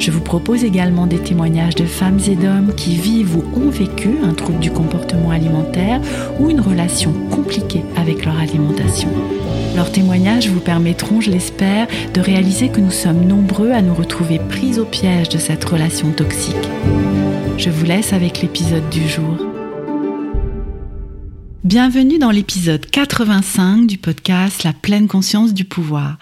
Je vous propose également des témoignages de femmes et d'hommes qui vivent ou ont vécu un trouble du comportement alimentaire ou une relation compliquée avec leur alimentation. Leurs témoignages vous permettront, je l'espère, de réaliser que nous sommes nombreux à nous retrouver pris au piège de cette relation toxique. Je vous laisse avec l'épisode du jour. Bienvenue dans l'épisode 85 du podcast La pleine conscience du pouvoir.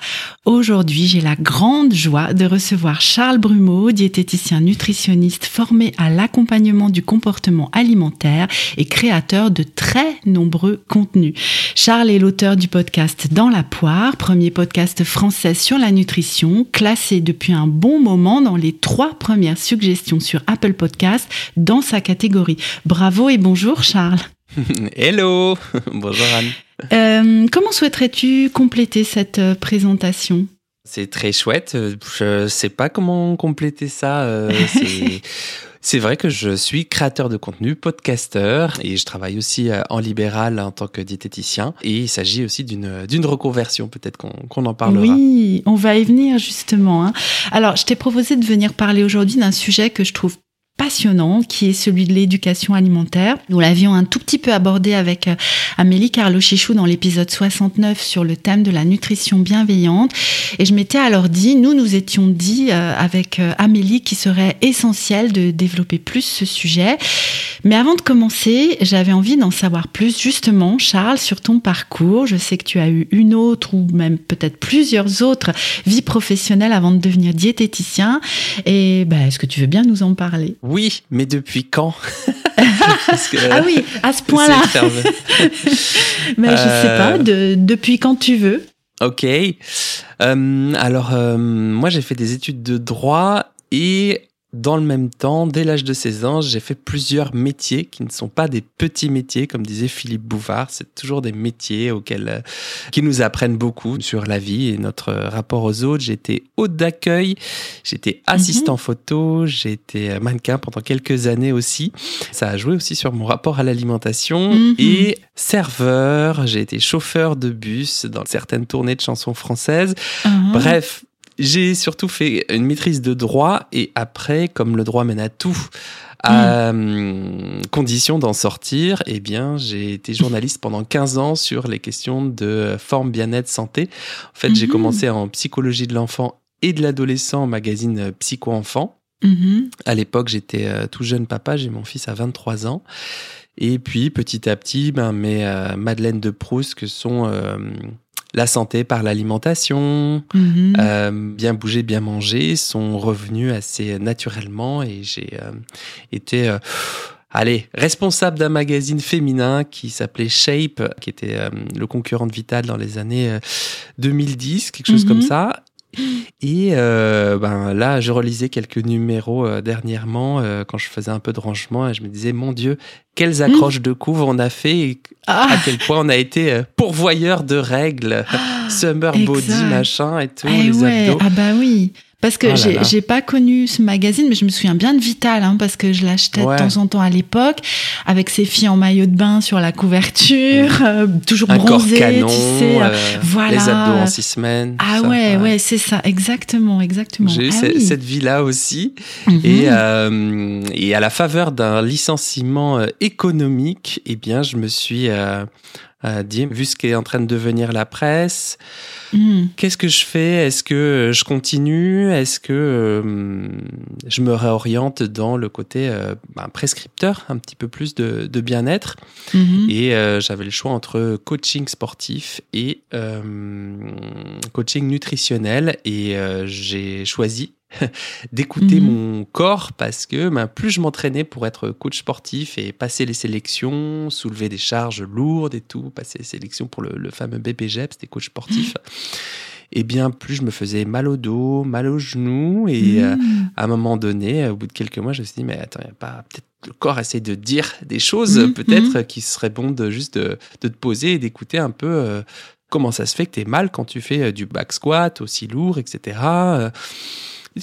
Aujourd'hui, j'ai la grande joie de recevoir Charles Brumeau, diététicien nutritionniste formé à l'accompagnement du comportement alimentaire et créateur de très nombreux contenus. Charles est l'auteur du podcast Dans la poire, premier podcast français sur la nutrition, classé depuis un bon moment dans les trois premières suggestions sur Apple Podcast dans sa catégorie. Bravo et bonjour Charles. Hello Bonjour Anne. Euh, comment souhaiterais-tu compléter cette euh, présentation? C'est très chouette. Je ne sais pas comment compléter ça. Euh, c'est vrai que je suis créateur de contenu, podcasteur, et je travaille aussi en libéral en tant que diététicien. Et il s'agit aussi d'une reconversion, peut-être qu'on en parlera. Oui, on va y venir justement. Hein. Alors, je t'ai proposé de venir parler aujourd'hui d'un sujet que je trouve passionnant qui est celui de l'éducation alimentaire. Nous l'avions un tout petit peu abordé avec euh, Amélie Carlo-Chichou dans l'épisode 69 sur le thème de la nutrition bienveillante. Et je m'étais alors dit, nous nous étions dit euh, avec euh, Amélie qu'il serait essentiel de développer plus ce sujet. Mais avant de commencer, j'avais envie d'en savoir plus justement, Charles, sur ton parcours. Je sais que tu as eu une autre ou même peut-être plusieurs autres vies professionnelles avant de devenir diététicien. Et ben, est-ce que tu veux bien nous en parler? Oui, mais depuis quand Ah oui, à ce point-là. mais je sais pas, euh. depuis quand tu veux. Ok. Euh, alors, euh, moi, j'ai fait des études de droit et dans le même temps, dès l'âge de 16 ans, j'ai fait plusieurs métiers qui ne sont pas des petits métiers, comme disait Philippe Bouvard. C'est toujours des métiers auxquels, euh, qui nous apprennent beaucoup sur la vie et notre rapport aux autres. J'étais hôte d'accueil, j'étais assistant mhm. photo, j'ai été euh, mannequin pendant quelques années aussi. Ça a joué aussi sur mon rapport à l'alimentation mhm. et serveur. J'ai été chauffeur de bus dans certaines tournées de chansons françaises. Mhm. Bref, j'ai surtout fait une maîtrise de droit et après, comme le droit mène à tout, à hmm. euh, condition d'en sortir, eh bien, j'ai été journaliste pendant 15 ans sur les questions de forme, bien-être, santé. En fait, j'ai hmm. commencé en psychologie de l'enfant et de l'adolescent au magazine Psycho Enfant. Hmm. À l'époque, j'étais euh, tout jeune papa, j'ai mon fils à 23 ans. Et puis, petit à petit, ben, mes euh, Madeleine de Proust, que sont la santé par l'alimentation, mhm. euh, bien bouger, bien manger sont revenus assez naturellement et j'ai euh, été euh, allez, responsable d'un magazine féminin qui s'appelait Shape, qui était le concurrent de Vital dans les années 2010, quelque chose comme mhm. ça. Et ben là, je relisais quelques numéros dernièrement quand je faisais un peu de rangement et je me disais, mon Dieu, quelles accroches de couve on a fait et à ah. quel point on a été euh, pourvoyeur de règles, ah, summer body, machin et tout, eh les abdos. Ah bah oui. Parce que oh j'ai pas connu ce magazine, mais je me souviens bien de Vital, hein, parce que je l'achetais de temps en temps à l'époque, avec ses filles en maillot de bain sur la couverture, euh, toujours Un bronzées, canon, tu sais, euh, voilà. les abdos en six semaines. Ah ouais, ouais, c'est ça, exactement, exactement. J'ai eu ah cette vie-là aussi, mhm. et, euh, et à la faveur d'un licenciement économique, eh bien, je me suis euh, dit, vu ce qui est en train de devenir la presse, hmm. qu'est-ce que je fais? Est-ce que je continue? Est-ce que euh, je me réoriente dans le côté euh, ben, prescripteur, un petit peu plus de, bien-être? Hmm. Et j'avais le choix entre coaching sportif et coaching nutritionnel, et j'ai choisi d'écouter mhm. mon corps parce que ben, plus je m'entraînais pour être coach sportif et passer les sélections, soulever des charges lourdes et tout, passer les sélections pour le, fameux BPGEP, c'était coach sportif. et bien plus je me faisais mal au dos, mal aux genoux. Et euh, Mmh. à un moment donné, au bout de quelques mois, je me suis dit, mais attends, il y a pas peut-être le corps essaie de dire des choses, peut-être qu'il serait bon de juste de, de te poser et d'écouter un peu euh, comment ça se fait que tu es mal quand tu fais euh, du back squat aussi lourd, etc. Euh,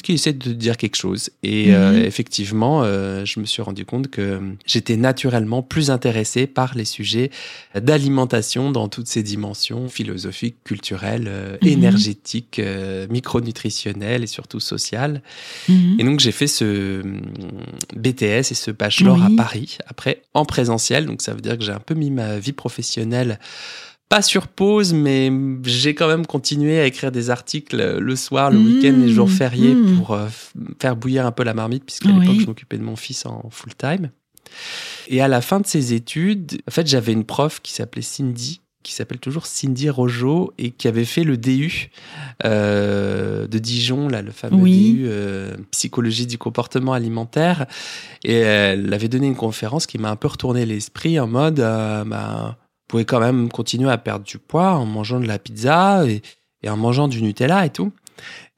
Qu'il essaie de dire quelque chose? Et euh, Mhm. effectivement, euh, je me suis rendu compte que j'étais naturellement plus intéressé par les sujets d'alimentation dans toutes ses dimensions philosophiques, culturelles, euh, Mhm. énergétiques, euh, micronutritionnelles et surtout sociales. Mhm. Et donc j'ai fait ce hum, BTS et ce bachelor Oui. à Paris, après en présentiel. Donc ça veut dire que j'ai un peu mis ma vie professionnelle pas sur pause, mais j'ai quand même continué à écrire des articles le soir, le Mmh, week-end, les jours fériés mmh. pour euh, faire bouillir un peu la marmite, puisqu'à Oui. l'époque je m'occupais de mon fils en full time. Et à la fin de ces études, en fait, j'avais une prof qui s'appelait Cindy, qui s'appelle toujours Cindy Rojo, et qui avait fait le DU euh, de Dijon, là, le fameux Oui. DU euh, psychologie du comportement alimentaire. Et elle avait donné une conférence qui m'a un peu retourné l'esprit en mode, bah, vous pouvez quand même continuer à perdre du poids en mangeant de la pizza et, et en mangeant du Nutella et tout.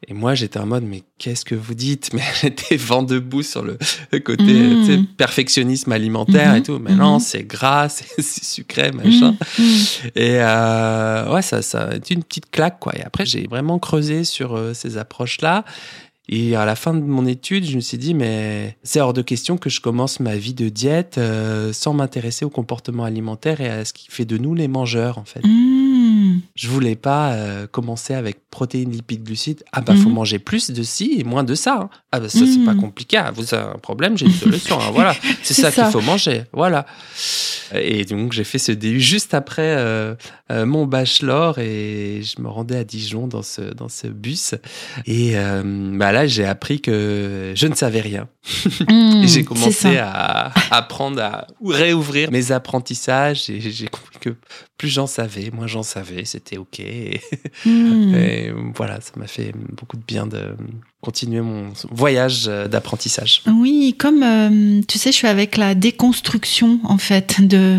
Et moi, j'étais en mode, mais qu'est-ce que vous dites? Mais j'étais vent debout sur le côté Mmh. tu sais, perfectionnisme alimentaire et tout. Mais non, Mhm. c'est gras, c'est sucré, machin. Mhm. Mhm. Et euh, ouais, ça, ça a été une petite claque, quoi. Et après, j'ai vraiment creusé sur euh, ces approches-là. Et à la fin de mon étude, je me suis dit, mais c'est hors de question que je commence ma vie de diète euh, sans m'intéresser au comportement alimentaire et à ce qui fait de nous les mangeurs, en fait. Mhm. Je voulais pas euh, commencer avec protéines, lipides, glucides. Ah bah, faut Mhm. manger plus de ci et moins de ça. hein. Ah bah, ça, c'est pas Mhm. compliqué. Ah, Vous avez un problème, j'ai une solution. hein. Voilà, c'est ça, ça. qu'il faut manger. Voilà. Et donc, j'ai fait ce DU juste après euh, euh, mon bachelor et je me rendais à Dijon dans ce, dans ce bus. Et bah là, j'ai appris que je ne savais rien. Mhm. Et j'ai commencé à apprendre à réouvrir mes apprentissages et j'ai compris que plus j'en savais, moins j'en savais, c'était ok. Et, Mhm. et voilà, ça m'a fait beaucoup de bien de continuer mon voyage d'apprentissage. Oui, comme euh, tu sais, je suis avec la déconstruction en fait de,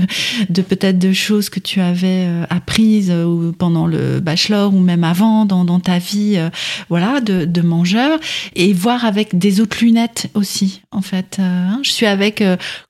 de peut-être de choses que tu avais euh, apprises euh, pendant le bachelor ou même avant dans, dans ta vie, voilà, de, de mangeur et voir avec des autres lunettes aussi en fait. Hein. je suis avec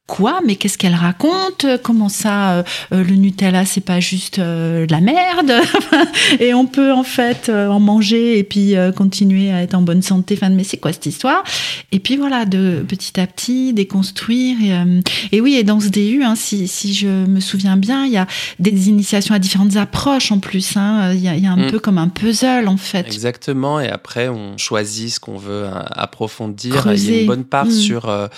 quoi Mais qu'est-ce qu'elle raconte Comment ça euh, euh, Le Nutella, c'est pas juste euh, de la merde et on peut en fait euh, en manger et puis euh, continuer à être en bonne santé. Enfin, mais c'est quoi cette histoire? Et puis voilà, de petit à petit déconstruire. Et, euh, et oui, et dans ce DU, hein, si, si je me souviens bien, il y a des initiations à différentes approches en plus. hein. Il y, a, il y a un Mm. peu comme un puzzle en fait. Exactement, et après on choisit ce qu'on veut hein, approfondir. Il y a une bonne part Mm. sur euh,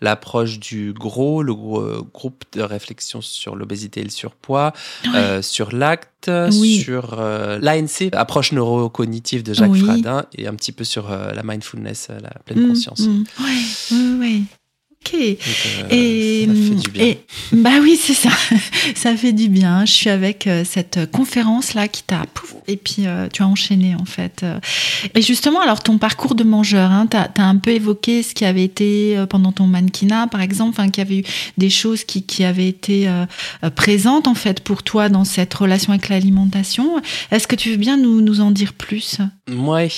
l'approche du gros, le euh, groupe de réflexion sur l'obésité et le surpoids, euh, sur l'acte, Oui. sur euh, l'ANC, approche neurocognitive de Jacques Oui. Fradin, et un petit peu sur euh, la mindfulness, la pleine Mm, conscience. mm. Ouais, ouais, ouais. Donc, euh, Et, ça fait du bien. et- bah oui, c'est ça. ça fait du bien. Je suis avec euh, cette conférence là qui t'a pouf, et puis euh, tu as enchaîné en fait. Et justement, alors ton parcours de mangeur, hein, tu as, un peu évoqué ce qui avait été pendant ton mannequinat, par exemple, enfin, qu'il y avait eu des choses qui, qui avaient été euh, euh, présentes en fait pour toi dans cette relation avec l'alimentation. Est-ce que tu veux bien nous, nous en dire plus? Ouais.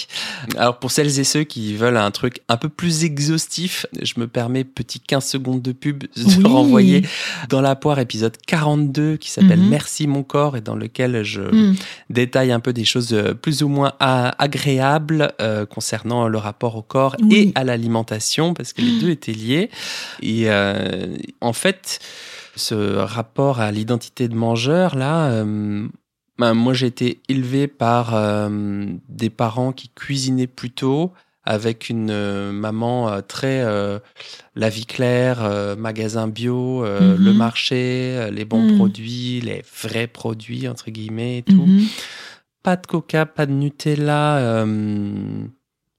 Alors pour celles et ceux qui veulent un truc un peu plus exhaustif, je me permets petit 15 secondes de pub Oui. renvoyer dans la poire épisode 42 qui s'appelle Mhm. Merci mon corps et dans lequel je Mm. détaille un peu des choses euh, plus ou moins a- agréables euh, concernant le rapport au corps Oui. et à l'alimentation parce que les deux étaient liés. Et euh, en fait, ce rapport à l'identité de mangeur là, euh, ben, moi j'ai été élevé par euh, des parents qui cuisinaient plutôt avec une euh, maman euh, très euh, la vie claire, magasin bio, Mhm. le marché, les bons Mhm. produits, les vrais produits entre guillemets et tout. Mhm. Pas de coca, pas de Nutella.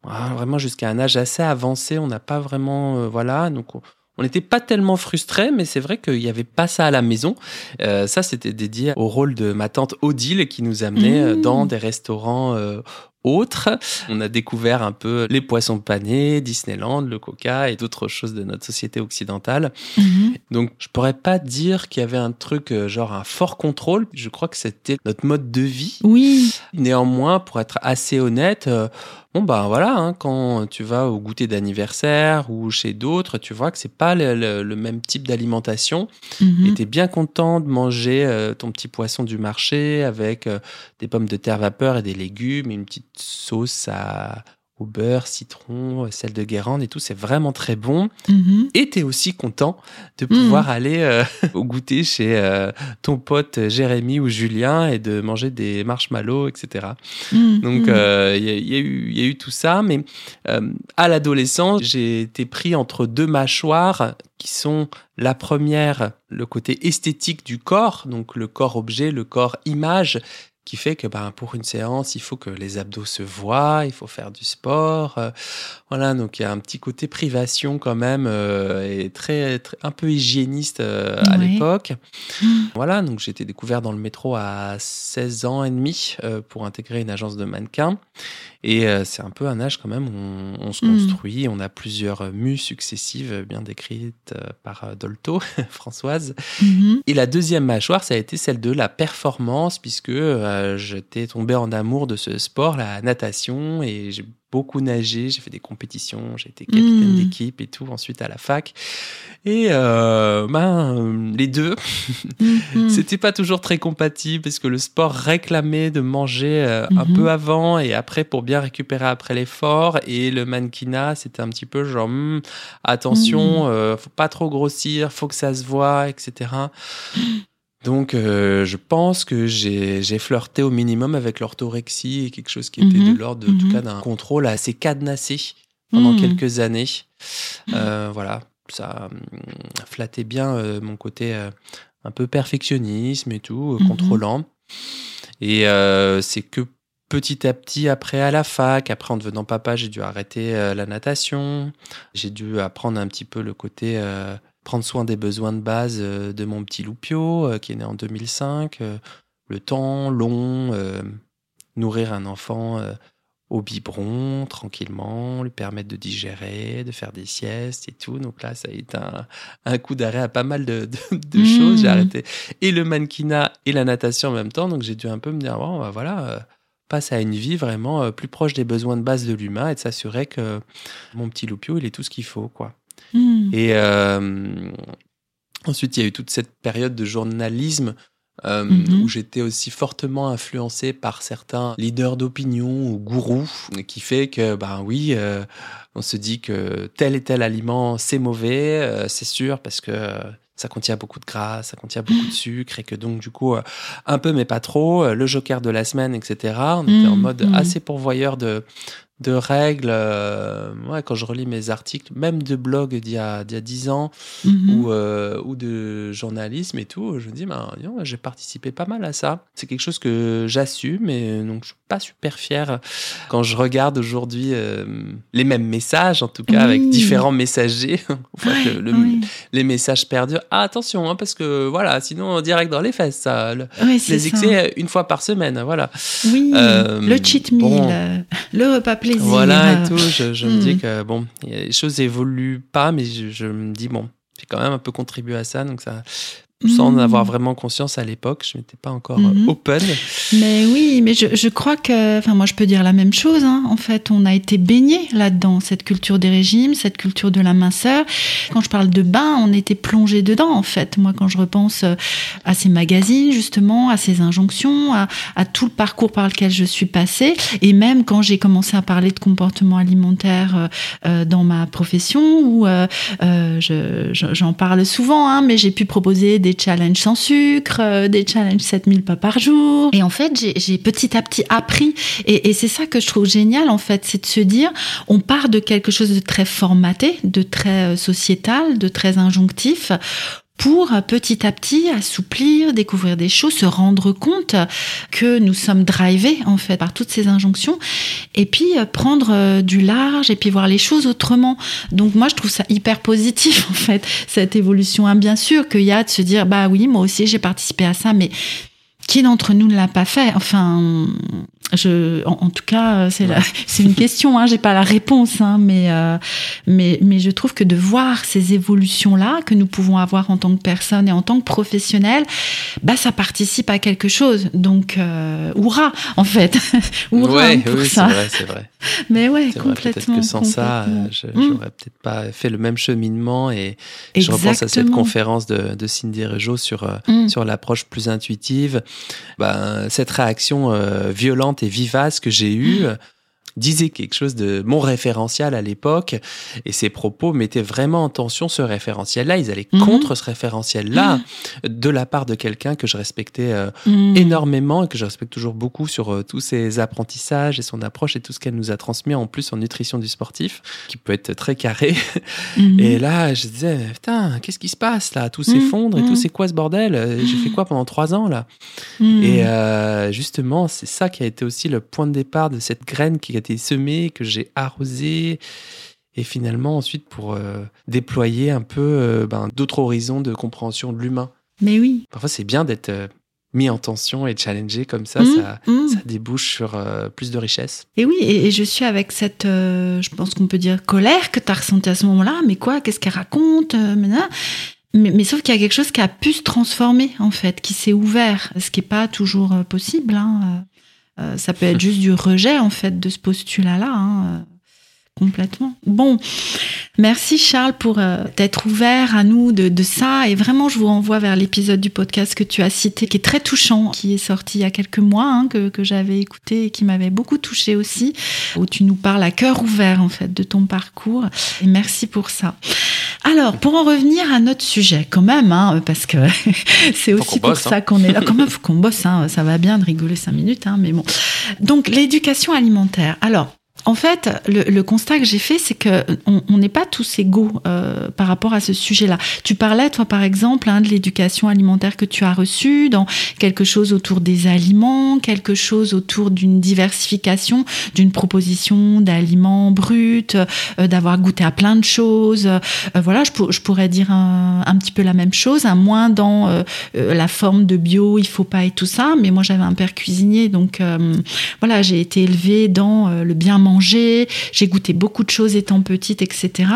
ah, vraiment jusqu'à un âge assez avancé, on n'a pas vraiment euh, voilà donc. On, n'était pas tellement frustrés, mais c'est vrai qu'il n'y avait pas ça à la maison. Euh, ça, c'était dédié au rôle de ma tante Odile qui nous amenait Mmh. dans des restaurants euh, autres. On a découvert un peu les poissons panés, Disneyland, le coca et d'autres choses de notre société occidentale. Mhm. Donc, je pourrais pas dire qu'il y avait un truc euh, genre un fort contrôle. Je crois que c'était notre mode de vie. Oui. Néanmoins, pour être assez honnête, euh, bon ben voilà, hein, quand tu vas au goûter d'anniversaire ou chez d'autres, tu vois que c'est pas le, le- le même type d'alimentation. Mhm. Et t'es bien content de manger euh, ton petit poisson du marché avec euh, des pommes de terre vapeur et des légumes et une petite sauce à, au beurre, citron, euh, sel de Guérande et tout. C'est vraiment très bon. Mhm. Et t'es aussi content de pouvoir aller euh, au goûter chez euh, ton pote Jérémy ou Julien et de manger des marshmallows, etc. Mhm. Donc euh, il y, y a eu- il y a eu tout ça, mais euh, à l'adolescence, j'ai été pris entre deux mâchoires qui sont la première, le côté esthétique du corps, donc le corps objet, le corps image, qui fait que ben, pour une séance, il faut que les abdos se voient, il faut faire du sport. euh, voilà, donc il y a un petit côté privation quand même, euh, et très, très- un peu hygiéniste euh, à Ouais. l'époque. Mhm. Voilà, donc j'ai été découvert dans le métro à 16 ans et demi euh, pour intégrer une agence de mannequins. Et euh, c'est un peu un âge quand même où on, on se Mm. construit. On a plusieurs mues successives bien décrites euh, par euh, Dolto, Françoise. Mhm. Et la deuxième mâchoire, ça a été celle de la performance, puisque euh, j'étais tombé en amour de ce sport, la natation, et j'ai beaucoup nagé, j'ai fait des compétitions, j'ai été capitaine Mm. d'équipe et tout, ensuite à la fac. Et euh, ben, les deux, Mhm. c'était pas toujours très compatible parce que le sport réclamait de manger euh, un Mhm. peu avant et après pour bien récupérer après l'effort. Et le mannequinat, c'était un petit peu genre Hmm, attention, Mhm. euh, faut pas trop grossir, faut que ça se voit, etc. Donc, euh, je pense que j'ai j'ai flirté au minimum avec l'orthorexie et quelque chose qui était Mhm. de l'ordre, de- en tout Mhm. cas, d'un contrôle assez cadenassé pendant Mhm. quelques années. Euh, voilà, ça hum, flattait bien euh, mon côté euh, un peu perfectionnisme et tout, euh, Mhm. contrôlant. Et euh, c'est que petit à petit, après à la fac, après en devenant papa, j'ai dû arrêter euh, la natation. J'ai dû apprendre un petit peu le côté euh, prendre soin des besoins de base euh, de mon petit Loupio, euh, qui est né en 2005. euh, le temps long, nourrir un enfant au biberon, tranquillement, lui permettre de digérer, de faire des siestes et tout. Donc là, ça a été un, un coup d'arrêt à pas mal de, de- de Mhm. choses. J'ai arrêté et le mannequinat et la natation en même temps. Donc j'ai dû un peu me dire, bon, bah voilà, euh, passe à une vie vraiment euh, plus proche des besoins de base de l'humain et de s'assurer que mon petit Loupio, il est tout ce qu'il faut, quoi. Mhm. Et euh, ensuite, il y a eu toute cette période de journalisme euh, Mhm. où j'étais aussi fortement influencé par certains leaders d'opinion ou gourous, qui fait que, ben oui, euh, on se dit que tel et tel aliment, c'est mauvais, euh, c'est sûr, parce que ça contient beaucoup de gras, ça contient beaucoup de sucre, et que donc, du coup, un peu, mais pas trop, le joker de la semaine, etc. On était en Mhm. mode Mhm. assez pourvoyeur de, de règles. euh, ouais, quand je relis mes articles, même de blog d'il y a, d'il y a 10 ans, Mhm. ou, euh, ou de journalisme et tout, je me dis, donc, j'ai participé pas mal à ça. C'est quelque chose que j'assume et donc je suis pas super fier quand je regarde aujourd'hui euh, les mêmes messages, en tout cas avec différents messagers. On voit que le- Oui. les messages perdurent. Ah, attention, hein, parce que voilà, sinon direct dans les fesses, ça. Le- Oui, c'est les ça. excès une fois par semaine, voilà. Oui, le cheat meal, bon. le repas plaisir. Voilà et tout. Je, je me Hmm. dis que bon, les choses évoluent pas, mais je, je me dis bon, j'ai quand même un peu contribué à ça, donc ça, sans en Hmm. avoir vraiment conscience à l'époque, je m'étais pas encore Mhm. euh, open. Mais oui, mais je, je crois que, enfin moi je peux dire la même chose. hein. En fait, on a été baigné là-dedans, cette culture des régimes, cette culture de la minceur. Quand je parle de bain, on était plongé dedans. En fait, moi quand je repense euh, à ces magazines justement, à ces injonctions, à, à tout le parcours par lequel je suis passée, et même quand j'ai commencé à parler de comportement alimentaire euh, euh, dans ma profession, où euh, euh, je- je- j'en parle souvent, hein, mais j'ai pu proposer des challenges sans sucre, euh, des challenges 7000 pas par jour. Et en fait, j'ai j'ai petit à petit appris. Et, et c'est ça que je trouve génial, en fait, c'est de se dire, on part de quelque chose de très formaté, de très euh, sociétal, de très injonctif pour euh, petit à petit assouplir, découvrir des choses, se rendre compte que nous sommes drivés en fait par toutes ces injonctions et puis euh, prendre euh, du large et puis voir les choses autrement. Donc moi je trouve ça hyper positif en fait cette évolution. Hein, bien sûr qu'il y a de se dire bah oui moi aussi j'ai participé à ça mais qui d'entre nous ne l'a pas fait? Enfin, je, en, tout cas, c'est c'est une question. Hein, J'ai pas la réponse, hein, mais euh, mais mais je trouve que de voir ces évolutions là que nous pouvons avoir en tant que personne et en tant que professionnel, bah ça participe à quelque chose. Donc, euh, en fait, hurrah ouais, pour oui, ça. C'est vrai, c'est vrai. Mais ouais, complètement. Peut-être que sans ça, euh, je mm. j'aurais peut-être pas fait le même cheminement. Et je repense à cette conférence de, de Cindy Rejo sur euh, mm. sur l'approche plus intuitive. Ben, cette réaction euh, violente et vivace que j'ai eue. Mm disait quelque chose de mon référentiel à l'époque et ses propos mettaient vraiment en tension ce référentiel-là. Ils allaient mhm. contre ce référentiel-là mhm. de la part de quelqu'un que je respectais euh, mhm. énormément et que je respecte toujours beaucoup sur euh, tous ses apprentissages et son approche et tout ce qu'elle nous a transmis en plus en nutrition du sportif qui peut être très carré. Et là, je disais, putain, qu'est-ce qui se passe là? Tout s'effondre et tout, c'est quoi ce bordel? J'ai fait quoi pendant trois ans là? Et euh, justement, c'est ça qui a été aussi le point de départ de cette graine qui a été semé, que j'ai arrosé. Et finalement, ensuite, pour euh, déployer un peu euh, ben, d'autres horizons de compréhension de l'humain. Mais oui. Parfois, c'est bien d'être euh, mis en tension et challengé comme ça, mmh, ça, mmh. ça, débouche sur plus de richesse. Et oui, et, je suis avec cette, je pense qu'on peut dire, colère que tu as ressentie à ce moment-là. Mais quoi Qu'est-ce qu'elle raconte mais, mais, sauf qu'il y a quelque chose qui a pu se transformer, en fait, qui s'est ouvert, ce qui n'est pas toujours possible. Hein. Euh, ça peut être juste du rejet en fait de ce postulat-là. Hein, euh, complètement. Bon, merci Charles pour euh, ouvert à nous de, ça. Et vraiment, je vous renvoie vers l'épisode du podcast que tu as cité, qui est très touchant, qui est sorti il y a quelques mois, hein, que, que j'avais écouté et qui m'avait beaucoup touché aussi, où tu nous parles à cœur ouvert en fait de ton parcours. Et merci pour ça. Alors, pour en revenir à notre sujet, quand même, hein, parce que c'est aussi pour ça hein. qu'on est là. Quand même, faut qu'on bosse. Hein, ça va bien de rigoler cinq minutes, hein, mais bon. Donc, l'éducation alimentaire. Alors, en fait, le, constat que j'ai fait, c'est que on n'est pas tous égaux euh, par rapport à ce sujet-là. Tu parlais, toi, par exemple, hein, de l'éducation alimentaire que tu as reçue, dans quelque chose autour des aliments, quelque chose autour d'une diversification, d'une proposition d'aliments bruts, euh, d'avoir goûté à plein de choses. Euh, voilà, je, pourrais dire un, petit peu la même chose, à moins dans la forme de bio, il faut pas et tout ça. Mais moi, j'avais un père cuisinier, donc voilà, j'ai été élevée dans le bien manger j'ai goûté beaucoup de choses étant petite, etc.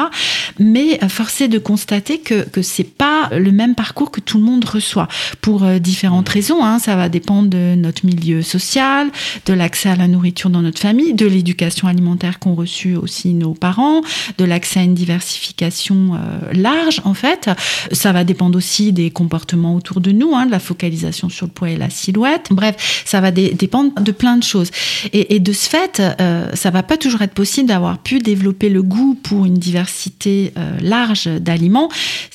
Mais euh, forcé de constater que que c'est pas le même parcours que tout le monde reçoit pour euh, différentes raisons. Hein. Ça va dépendre de notre milieu social, de l'accès à la nourriture dans notre famille, de l'éducation alimentaire qu'ont reçu aussi nos parents, de l'accès à une diversification euh, large en fait. Ça va dépendre aussi des comportements autour de nous, hein, de la focalisation sur le poids et la silhouette. Bref, ça va dépendre de plein de choses. Et, et de ce fait, ça va pas toujours être possible d'avoir pu développer le goût pour une diversité euh, large d'aliments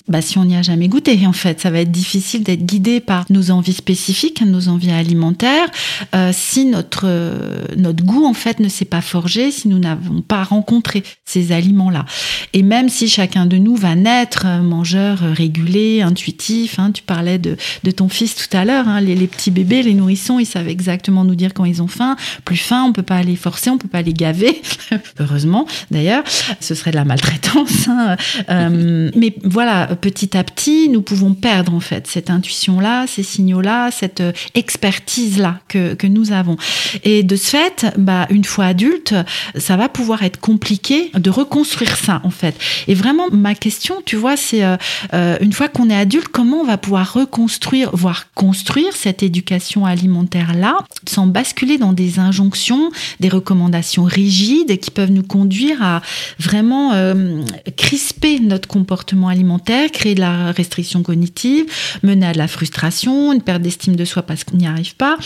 bah, si on n'y a jamais goûté. En fait, ça va être difficile d'être guidé par nos envies spécifiques, nos envies alimentaires, euh, si notre euh, notre goût en fait ne s'est pas forgé, si nous n'avons pas rencontré ces aliments-là. Et même si chacun de nous va naître mangeur régulé, intuitif, hein, tu parlais de, de ton fils tout à l'heure, hein, les, les petits bébés, les nourrissons, ils savent exactement nous dire quand ils ont faim. Plus faim, on peut pas les forcer, on peut pas les gaver heureusement d'ailleurs, ce serait de la maltraitance. Hein. Euh, mais voilà, petit à petit, nous pouvons perdre en fait cette intuition-là, ces signaux-là, cette euh, expertise-là que, que nous avons. Et de ce fait, bah, une fois adulte, ça va pouvoir être compliqué de reconstruire ça en fait. Et vraiment, ma question, tu vois, c'est euh, une fois qu'on est adulte, comment on va pouvoir reconstruire, voire construire cette éducation alimentaire-là, sans basculer dans des injonctions, des recommandations rigides et qui peuvent nous conduire à vraiment euh, crisper notre comportement alimentaire, créer de la restriction cognitive, mener à de la frustration, une perte d'estime de soi parce qu'on n'y arrive pas,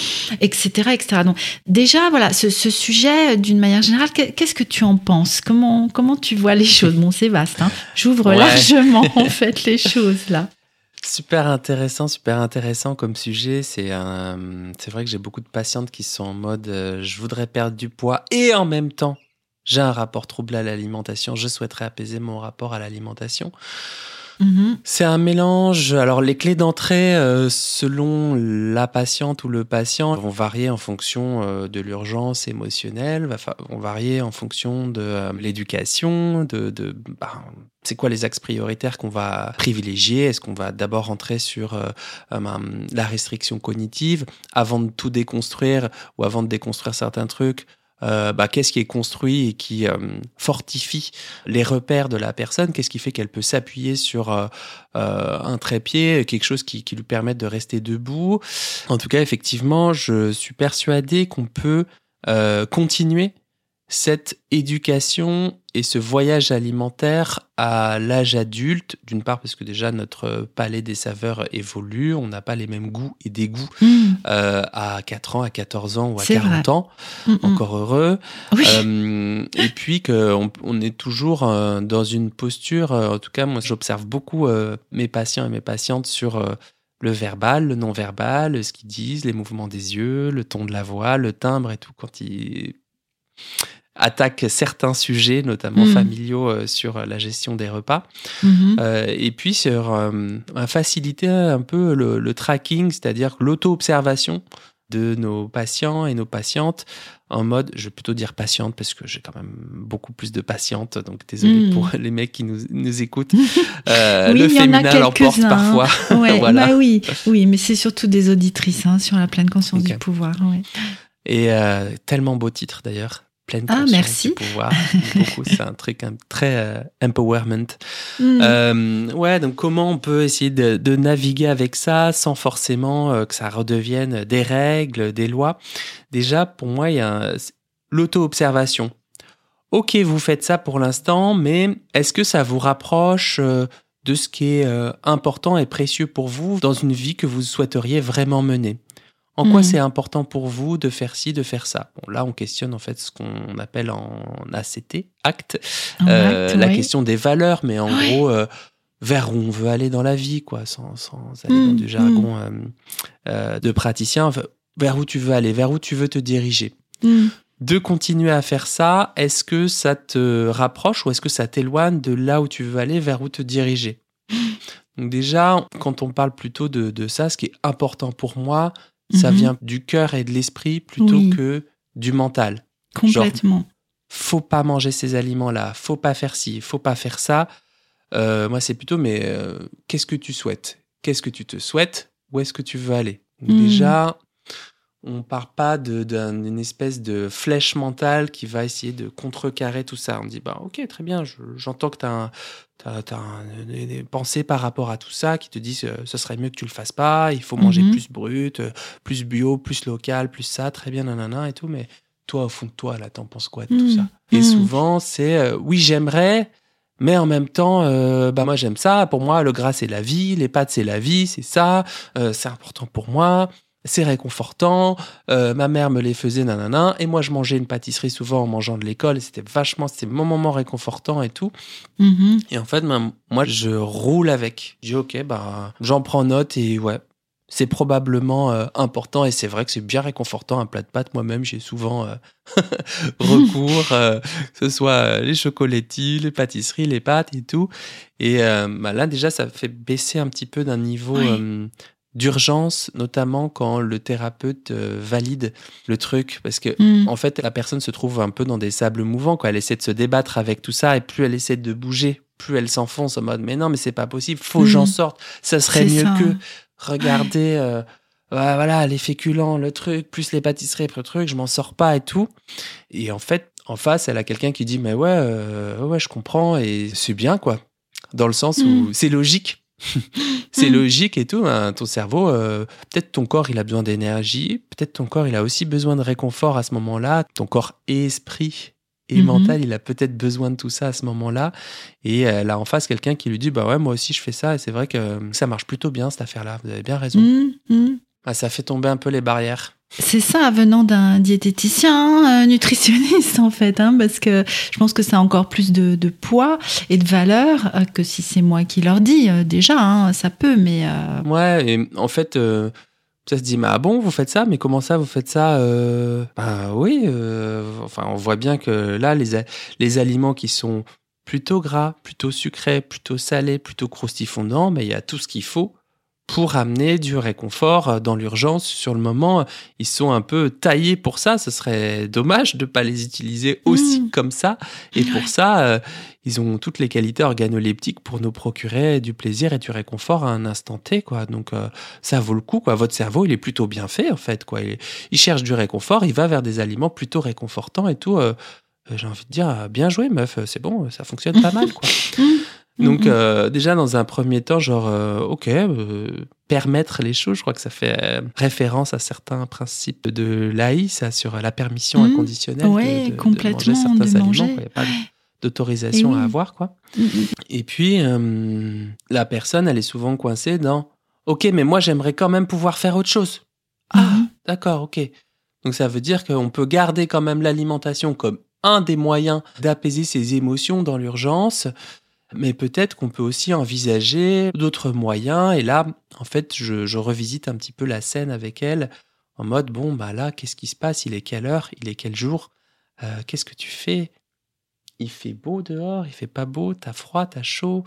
etc., etc. Donc déjà, voilà, ce, sujet, d'une manière générale, qu'est-ce que tu en penses? Comment comment tu vois les choses? Bon, c'est vaste. Hein J'ouvre largement en fait les choses là. Super intéressant, super intéressant comme sujet. C'est c'est vrai que j'ai beaucoup de patientes qui sont en mode euh, je voudrais perdre du poids et en même temps j'ai un rapport trouble à l'alimentation. Je souhaiterais apaiser mon rapport à l'alimentation. Mhm. C'est un mélange. Alors, les clés d'entrée, euh, selon la patiente ou le patient, vont varier en fonction euh, de l'urgence émotionnelle, vont varier en fonction de euh, l'éducation, de, bah, c'est quoi les axes prioritaires qu'on va privilégier? Est-ce qu'on va d'abord rentrer sur euh, la restriction cognitive avant de tout déconstruire ou avant de déconstruire certains trucs? Euh, bah, qu'est-ce qui est construit et qui euh, fortifie les repères de la personne, qu'est-ce qui fait qu'elle peut s'appuyer sur euh, un trépied, quelque chose qui, qui lui permette de rester debout? En tout cas, effectivement, je suis persuadé qu'on peut continuer cette éducation et ce voyage alimentaire à l'âge adulte, d'une part parce que déjà notre palais des saveurs évolue, on n'a pas les mêmes goûts et dégoûts euh, à 4 ans, à 14 ans ou à C'est 40 ans, Mhm. encore heureux. Oui. Euh, et puis qu'on on est toujours euh, dans une posture, en tout cas moi j'observe beaucoup euh, mes patients et mes patientes sur le verbal, le non-verbal, ce qu'ils disent, les mouvements des yeux, le ton de la voix, le timbre et tout quand ils attaquent certains sujets, notamment Mhm. familiaux, euh, sur la gestion des repas. Mhm. Euh, et puis sur euh, faciliter un peu le, le tracking, c'est-à-dire l'auto-observation de nos patients et nos patientes en mode, je vais plutôt dire patiente parce que j'ai quand même beaucoup plus de patientes, donc désolé Mm. pour les mecs qui nous, nous écoutent. Euh, Oui, le il y en a féminin l'emporte quelques-uns, parfois. Ouais, Voilà. bah oui, oui, mais c'est surtout des auditrices hein, sur la pleine conscience du pouvoir. ouais. Et euh, tellement beau titre d'ailleurs. Pleine Ah, merci. du pouvoir. Beaucoup, c'est un truc un- très euh, empowerment. Mhm. Euh, ouais, donc comment on peut essayer de, de naviguer avec ça sans forcément euh, que ça redevienne des règles, des lois? Déjà, pour moi, il y a l'auto-observation. Ok, vous faites ça pour l'instant, mais est-ce que ça vous rapproche de ce qui est important et précieux pour vous dans une vie que vous souhaiteriez vraiment mener? En quoi Mhm. c'est important pour vous de faire ci, de faire ça? Bon, là, on questionne en fait ce qu'on appelle en ACT, acte, euh, acte, la oui. question des valeurs, mais en gros, euh, vers où on veut aller dans la vie, quoi, sans, sans aller dans Mm, du jargon euh, euh, de praticien, vers où tu veux aller, vers où tu veux te diriger. De continuer à faire ça, est-ce que ça te rapproche ou est-ce que ça t'éloigne de là où tu veux aller, vers où te diriger? Donc déjà, quand on parle plutôt de, de ça, ce qui est important pour moi, ça Mhm. vient du cœur et de l'esprit plutôt Oui. que du mental Complètement. faut pas manger ces aliments-là, faut pas faire ci, faut pas faire ça. Euh, moi, c'est plutôt, mais euh, qu'est-ce que tu souhaites? Qu'est-ce que tu te souhaites? Où est-ce que tu veux aller? Donc Mm. Déjà, on part pas d'une espèce de flèche mentale qui va essayer de contrecarrer tout ça. On dit, bah, ok, très bien, je- j'entends que tu as, des, des pensées par rapport à tout ça qui te disent, euh, ce serait mieux que tu le fasses pas, il faut manger Mhm. plus brut, euh, plus bio, plus local, plus ça, très bien, nanana et tout, mais toi, au fond de toi, là, t'en penses quoi de tout Mm. ça? Et Mm. souvent, c'est euh, oui, j'aimerais, mais en même temps, euh, bah moi j'aime ça. Pour moi, le gras c'est la vie, les pâtes c'est la vie, c'est ça. euh, c'est important pour moi. C'est réconfortant. euh, ma mère me les faisait, nanana. Et moi, je mangeais une pâtisserie souvent en mangeant de l'école. C'était vachement, c'était mon moment réconfortant et tout. Mhm. Et en fait, ben, moi, je roule avec. Je dis, ok, bah, j'en prends note et ouais, c'est probablement euh, important. Et c'est vrai que c'est bien réconfortant un plat de pâtes. Moi-même, j'ai souvent euh, recours, euh, que ce soit les chocolatines, les pâtisseries, les pâtes et tout. Et bah, là, déjà, ça fait baisser un petit peu d'un niveau. Oui. D'urgence, notamment quand le thérapeute euh, valide le truc, parce que Mhm. en fait, la personne se trouve un peu dans des sables mouvants. Quoi. Elle essaie de se débattre avec tout ça, et plus elle essaie de bouger, plus elle s'enfonce en mode Mais non, mais c'est pas possible, faut que j'en sorte. Ça serait mieux ça. que. Regardez, euh, ouais, voilà, les féculents, le truc, plus les pâtisseries, le truc, je m'en sors pas et tout. Et en fait, en face, elle a quelqu'un qui dit Mais ouais, euh, ouais, je comprends, et c'est bien, quoi. Dans le sens où Mhm. c'est logique. c'est Mhm. logique et tout. hein. Ton cerveau, euh, peut-être ton corps, il a besoin d'énergie. Peut-être ton corps, il a aussi besoin de réconfort à ce moment-là. Ton corps et esprit et Mhm. mental, il a peut-être besoin de tout ça à ce moment-là. Et elle a en face quelqu'un qui lui dit Bah ouais, moi aussi, je fais ça. Et c'est vrai que ça marche plutôt bien, cette affaire-là. Vous avez bien raison. Mhm. Ah, ça fait tomber un peu les barrières. C'est ça, venant d'un diététicien, un nutritionniste en fait, hein, parce que je pense que ça a encore plus de, poids et de valeur euh, que si c'est moi qui leur dis. euh, déjà, hein, ça peut, mais euh, Ouais, et en fait, ça se dit, mais ah bon, vous faites ça, mais comment ça, vous faites ça. Ben oui, enfin, on voit bien que là, les, les aliments qui sont plutôt gras, plutôt sucré, plutôt salé, plutôt croustifondant, mais il y a tout ce qu'il faut pour amener du réconfort euh, dans l'urgence. Sur le moment, ils sont un peu taillés pour ça. Ce serait dommage de ne pas les utiliser aussi Mmh. comme ça. Et pour ça, euh, ils ont toutes les qualités organoleptiques pour nous procurer du plaisir et du réconfort à un instant T. Quoi. Donc euh, ça vaut le coup. Quoi. Votre cerveau, il est plutôt bien fait en fait. Quoi. Il, il cherche du réconfort, il va vers des aliments plutôt réconfortants et tout. Euh, euh, J'ai envie de dire, euh, bien joué meuf, c'est bon, ça fonctionne pas mal. Quoi. Donc euh, déjà dans un premier temps, genre euh, ok, euh, permettre les choses, je crois que ça fait référence à certains principes de l'AI, ça sur la permission Mhm. inconditionnelle Ouais, de, de- manger certains de aliments. quoi. A pas d'autorisation oui. à avoir quoi. Mm, mm. Et puis la personne, elle est souvent coincée dans ok, mais moi j'aimerais quand même pouvoir faire autre chose. Ah, d'accord, ok. Donc ça veut dire qu'on peut garder quand même l'alimentation comme un des moyens d'apaiser ses émotions dans l'urgence, mais peut-être qu'on peut aussi envisager d'autres moyens. Et là, en fait, je, revisite un petit peu la scène avec elle en mode, bon, bah là, qu'est-ce qui se passe? Il est quelle heure? Il est quel jour? Euh, Qu'est-ce que tu fais? Il fait beau dehors, il fait pas beau, t'as froid, t'as chaud?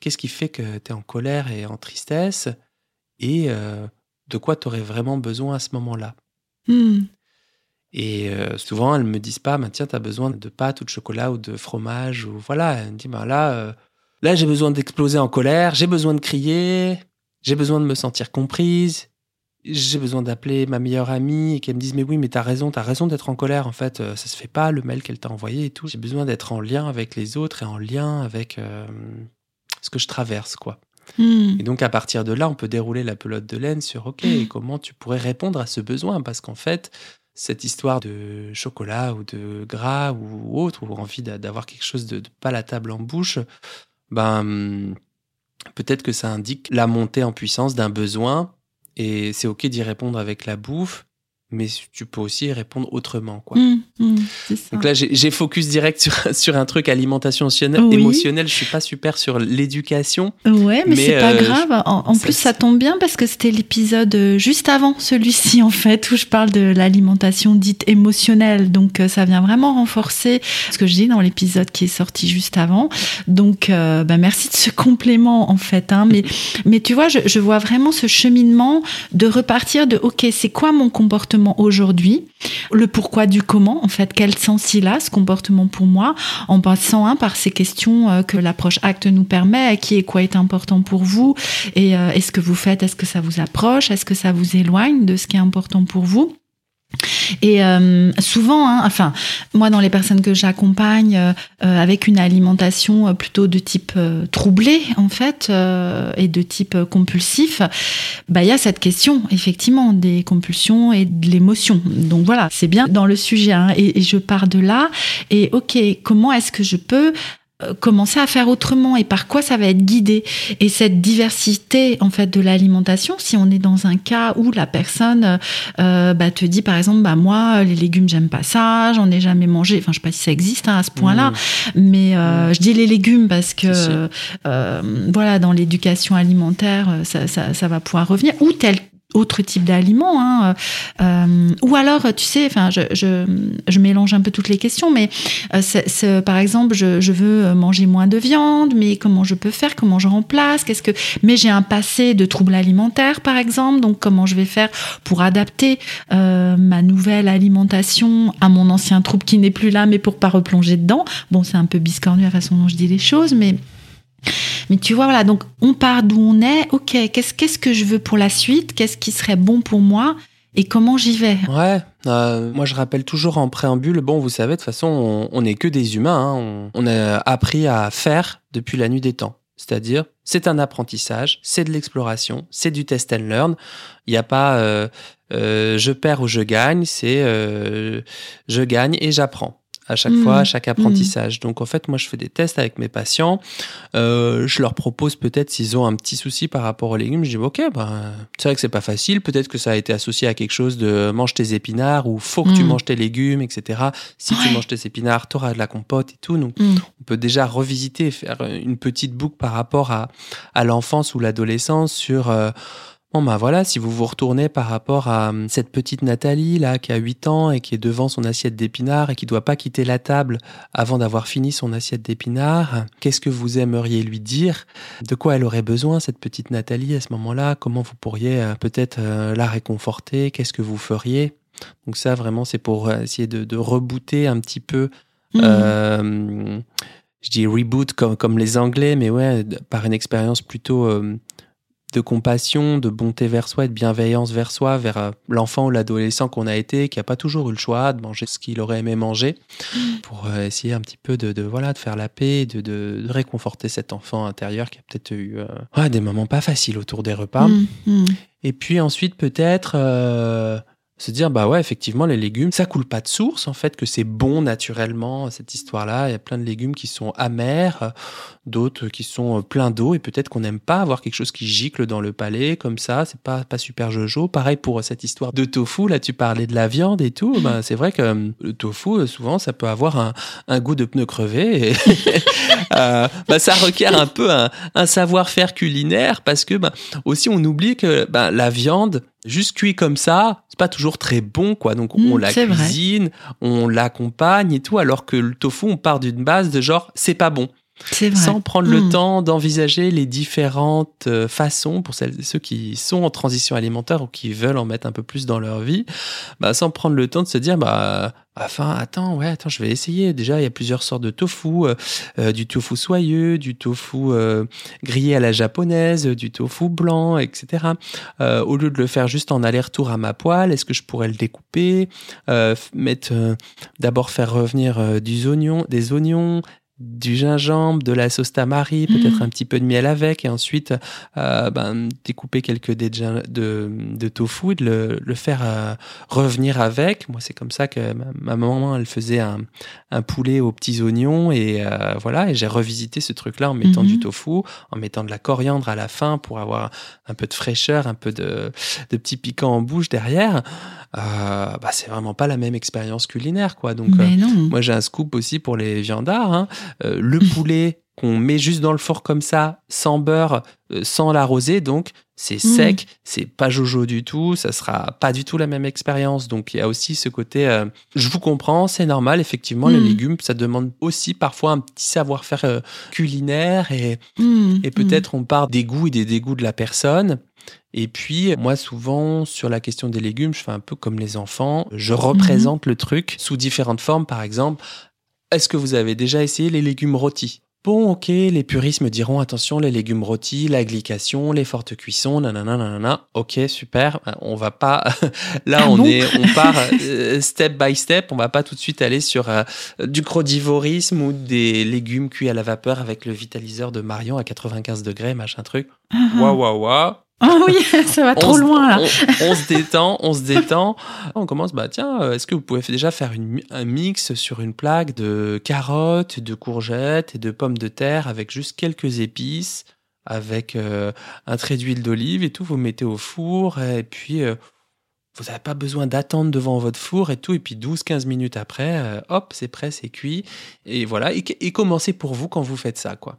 Qu'est-ce qui fait que t'es en colère et en tristesse? Et euh, de quoi t'aurais vraiment besoin à ce moment-là? Mm. Et euh, souvent, elles me disent pas, bah, tiens, t'as besoin de pâtes ou de chocolat ou de fromage ou voilà. Elle me dit, bah, là, euh, là, j'ai besoin d'exploser en colère, j'ai besoin de crier, j'ai besoin de me sentir comprise, j'ai besoin d'appeler ma meilleure amie et qu'elle me dise, mais oui, mais t'as raison, t'as raison d'être en colère. En fait, euh, ça se fait pas le mail qu'elle t'a envoyé et tout. J'ai besoin d'être en lien avec les autres et en lien avec ce que je traverse, quoi. Mm. Et donc, à partir de là, on peut dérouler la pelote de laine sur OK, et comment tu pourrais répondre à ce besoin? Parce qu'en fait, cette histoire de chocolat ou de gras ou autre, ou envie d'a- d'avoir quelque chose de, palatable en bouche, ben, peut-être que ça indique la montée en puissance d'un besoin. Et c'est OK d'y répondre avec la bouffe, mais tu peux aussi y répondre autrement. Quoi. Mm, mm, ça. Donc là, j'ai focus direct sur, sur un truc alimentation émotionnelle. Oui. émotionnelle. Je suis pas super sur l'éducation. Ouais, mais, Mais, c'est pas euh, grave. En, plus, ça tombe bien parce que c'était l'épisode euh, juste avant celui-ci, en fait, où je parle de l'alimentation dite émotionnelle. Donc, euh, ça vient vraiment renforcer ce que je dis dans l'épisode qui est sorti juste avant. Donc, euh, bah, merci de ce complément, en fait. Hein. Mais, mais tu vois, je, je vois vraiment ce cheminement de repartir de, OK, c'est quoi mon comportement aujourd'hui? Le pourquoi du comment, en fait, quel sens il a, ce comportement pour moi en passant hein, par ces questions euh, que l'approche acte nous permet, qui est quoi est important pour vous, et euh, est-ce que vous faites, est-ce que ça vous approche, est-ce que ça vous éloigne de ce qui est important pour vous. Et euh, souvent, hein, enfin, moi, dans les personnes que j'accompagne euh, euh, avec une alimentation plutôt de type euh, troublé, en fait, et de type compulsif, bah, il y a cette question, effectivement, des compulsions et de l'émotion. Donc voilà, c'est bien dans le sujet, hein, et, et je pars de là. Et ok, comment est-ce que je peux commencer à faire autrement et par quoi ça va être guidé. Et cette diversité en fait de l'alimentation si on est dans un cas où la personne euh, bah, te dit par exemple bah moi les légumes j'aime pas ça j'en ai jamais mangé. Enfin je sais pas si ça existe hein, à ce point là Mmh. mais euh, je dis les légumes parce que euh, voilà dans l'éducation alimentaire euh, ça, ça, ça va pouvoir revenir. Ou tel autre type d'aliment hein, euh, ou alors tu sais enfin je, je, mélange un peu toutes les questions mais euh, par exemple je, je veux manger moins de viande mais comment je peux faire comment je remplace qu'est-ce que mais j'ai un passé de troubles alimentaires par exemple donc comment je vais faire pour adapter euh, ma nouvelle alimentation à mon ancien trouble qui n'est plus là mais pour pas replonger dedans. Bon c'est un peu biscornu la façon dont je dis les choses mais mais tu vois, voilà, donc on part d'où on est. Ok, qu'est-ce qu'est-ce que je veux pour la suite? Qu'est-ce qui serait bon pour moi? Et comment j'y vais? Ouais, euh, moi je rappelle toujours en préambule, bon vous savez, de toute façon on- n'est que des humains, hein, on, a appris à faire depuis la nuit des temps. C'est-à-dire, c'est un apprentissage, c'est de l'exploration, c'est du test and learn. Il n'y a pas euh, euh, je perds ou je gagne, c'est je gagne et j'apprends à chaque fois, à chaque apprentissage. Donc en fait, moi je fais des tests avec mes patients. Euh, je leur propose peut-être s'ils ont un petit souci par rapport aux légumes. Je dis ok, ben c'est vrai que c'est pas facile. Peut-être que ça a été associé à quelque chose de mange tes épinards ou faut que tu Mm. manges tes légumes, etc. Si tu manges tes épinards, tu auras de la compote et tout. Donc Mm. on peut déjà revisiter, et faire une petite boucle par rapport à, à l'enfance ou l'adolescence sur euh, Bon bah voilà, si vous vous retournez par rapport à hum, cette petite Nathalie là qui a 8 ans et qui est devant son assiette d'épinards et qui doit pas quitter la table avant d'avoir fini son assiette d'épinards, qu'est-ce que vous aimeriez lui dire? De quoi elle aurait besoin cette petite Nathalie à ce moment-là? Comment vous pourriez euh, peut-être euh, la réconforter? Qu'est-ce que vous feriez? Donc ça vraiment c'est pour euh, essayer de, de rebooter un petit peu euh, je dis reboot comme, comme les Anglais, mais ouais, par une expérience plutôt euh, de compassion, de bonté vers soi et de bienveillance vers soi, vers euh, l'enfant ou l'adolescent qu'on a été, qui n'a pas toujours eu le choix de manger ce qu'il aurait aimé manger, pour euh, essayer un petit peu de, de, voilà, de faire la paix, de, de, de réconforter cet enfant intérieur qui a peut-être eu euh, des moments pas faciles autour des repas. Mm, mm. Et puis ensuite, peut-être euh, se dire, bah ouais, effectivement, les légumes, ça coule pas de source, en fait, que c'est bon naturellement, cette histoire-là. Il y a plein de légumes qui sont amers, d'autres qui sont pleins d'eau, et peut-être qu'on n'aime pas avoir quelque chose qui gicle dans le palais, comme ça, c'est pas, pas super jojo. Pareil pour cette histoire de tofu, là, tu parlais de la viande et tout. Ben, c'est vrai que euh, le tofu, euh, souvent, ça peut avoir un, un goût de pneu crevé. Et bah, ça requiert un peu un, savoir-faire culinaire, parce que ben, aussi, on oublie que ben, la viande, juste cuit comme ça, c'est pas toujours très bon, quoi. Donc, on la c'est vrai. cuisine, on l'accompagne et tout, alors que le tofu, on part d'une base de genre, c'est pas bon. C'est vrai. Sans prendre le Mm. temps d'envisager les différentes euh, façons pour celles et ceux qui sont en transition alimentaire ou qui veulent en mettre un peu plus dans leur vie, bah, sans prendre le temps de se dire, bah, enfin, attends, ouais, attends, je vais essayer. Déjà, il y a plusieurs sortes de tofu, euh, euh, du tofu soyeux, du tofu euh, grillé à la japonaise, du tofu blanc, etc. Au lieu de le faire juste en aller-retour à ma poêle, est-ce que je pourrais le découper, mettre, d'abord faire revenir du oignon, des oignons, du gingembre, de la sauce tamari, peut-être Mhm. un petit peu de miel avec, et ensuite euh, ben, découper quelques dés de, de, de tofu de le, le faire euh, revenir avec. Moi, c'est comme ça que ma, ma maman, elle faisait un, un poulet aux petits oignons, et euh, voilà, et j'ai revisité ce truc-là en mettant du tofu, en mettant de la coriandre à la fin pour avoir un peu de fraîcheur, un peu de, de petit piquant en bouche derrière. Euh, bah, c'est vraiment pas la même expérience culinaire, quoi. Donc, euh, moi, j'ai un scoop aussi pour les viandards. hein. Euh, le poulet qu'on met juste dans le four comme ça, sans beurre, euh, sans l'arroser, donc c'est Mm. sec, c'est pas jojo du tout, ça sera pas du tout la même expérience. Donc il y a aussi ce côté, euh, je vous comprends, c'est normal, effectivement, les Mm. légumes, ça demande aussi parfois un petit savoir-faire euh, culinaire et, Mm, et peut-être on part des goûts et des dégoûts de la personne. Et puis, moi, souvent, sur la question des légumes, je fais un peu comme les enfants. Je représente le truc sous différentes formes. Par exemple, est-ce que vous avez déjà essayé les légumes rôtis? Bon, ok, les puristes me diront attention, les légumes rôtis, la glycation, les fortes cuissons, nanana, nanana. Ok, super. Euh, On va pas. Là, Ah on bon est, on part euh, step by step. On va pas tout de suite aller sur euh, du crodivorisme ou des légumes cuits à la vapeur avec le vitaliseur de Marion à 95 degrés, machin truc. mm. Ah, Waouh, waouh, waouh. Ah oui, ça va trop loin là. On, on se détend, on se détend. On commence, bah tiens, euh, est-ce que vous pouvez déjà faire une un mix sur une plaque de carottes, de courgettes et de pommes de terre avec juste quelques épices, avec euh, un trait d'huile d'olive et tout, vous mettez au four et puis euh, vous n'avez pas besoin d'attendre devant votre four et tout. Et puis 12-15 minutes après, euh, hop, c'est prêt, c'est cuit. Et voilà, et, et commencez pour vous quand vous faites ça, quoi.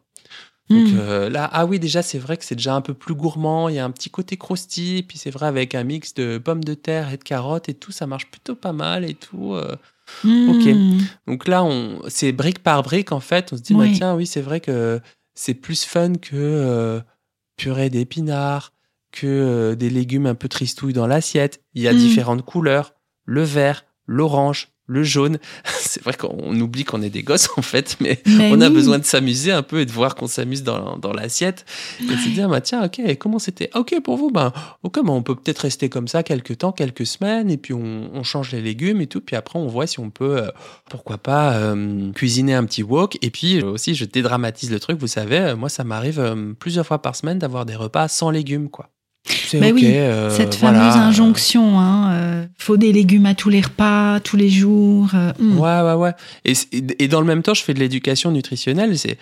Donc Mm. euh, là, ah oui, déjà, c'est vrai que c'est déjà un peu plus gourmand. Il y a un petit côté croustille. Puis c'est vrai, avec un mix de pommes de terre et de carottes et tout, ça marche plutôt pas mal et tout. euh. ok. Mm. Donc là, on, c'est brique par brique, en fait. On se dit, bah, tiens, oui, c'est vrai que c'est plus fun que euh, purée d'épinards, que euh, des légumes un peu tristouilles dans l'assiette. Il y a Mm. différentes couleurs le vert, l'orange, le jaune. c'est vrai qu'on oublie qu'on est des gosses, en fait, mais Mais on a oui. besoin de s'amuser un peu et de voir qu'on s'amuse dans, dans l'assiette. Et de se dire, bah, tiens, ok, comment c'était? Ah, Ok, pour vous, ben, ok, ben, on peut peut-être rester comme ça quelques temps, quelques semaines, et puis on, on change les légumes et tout. Puis après, on voit si on peut, euh, pourquoi pas, euh, cuisiner un petit wok. Et puis euh, aussi, je dédramatise le truc. Vous savez, moi, ça m'arrive euh, plusieurs fois par semaine d'avoir des repas sans légumes, quoi. C'est Bah ok. oui, euh, Cette voilà. fameuse injonction, hein, euh, faut des légumes à tous les repas, tous les jours. euh, mm. Ouais, ouais, ouais. Et, et dans le même temps, je fais de l'éducation nutritionnelle. C'est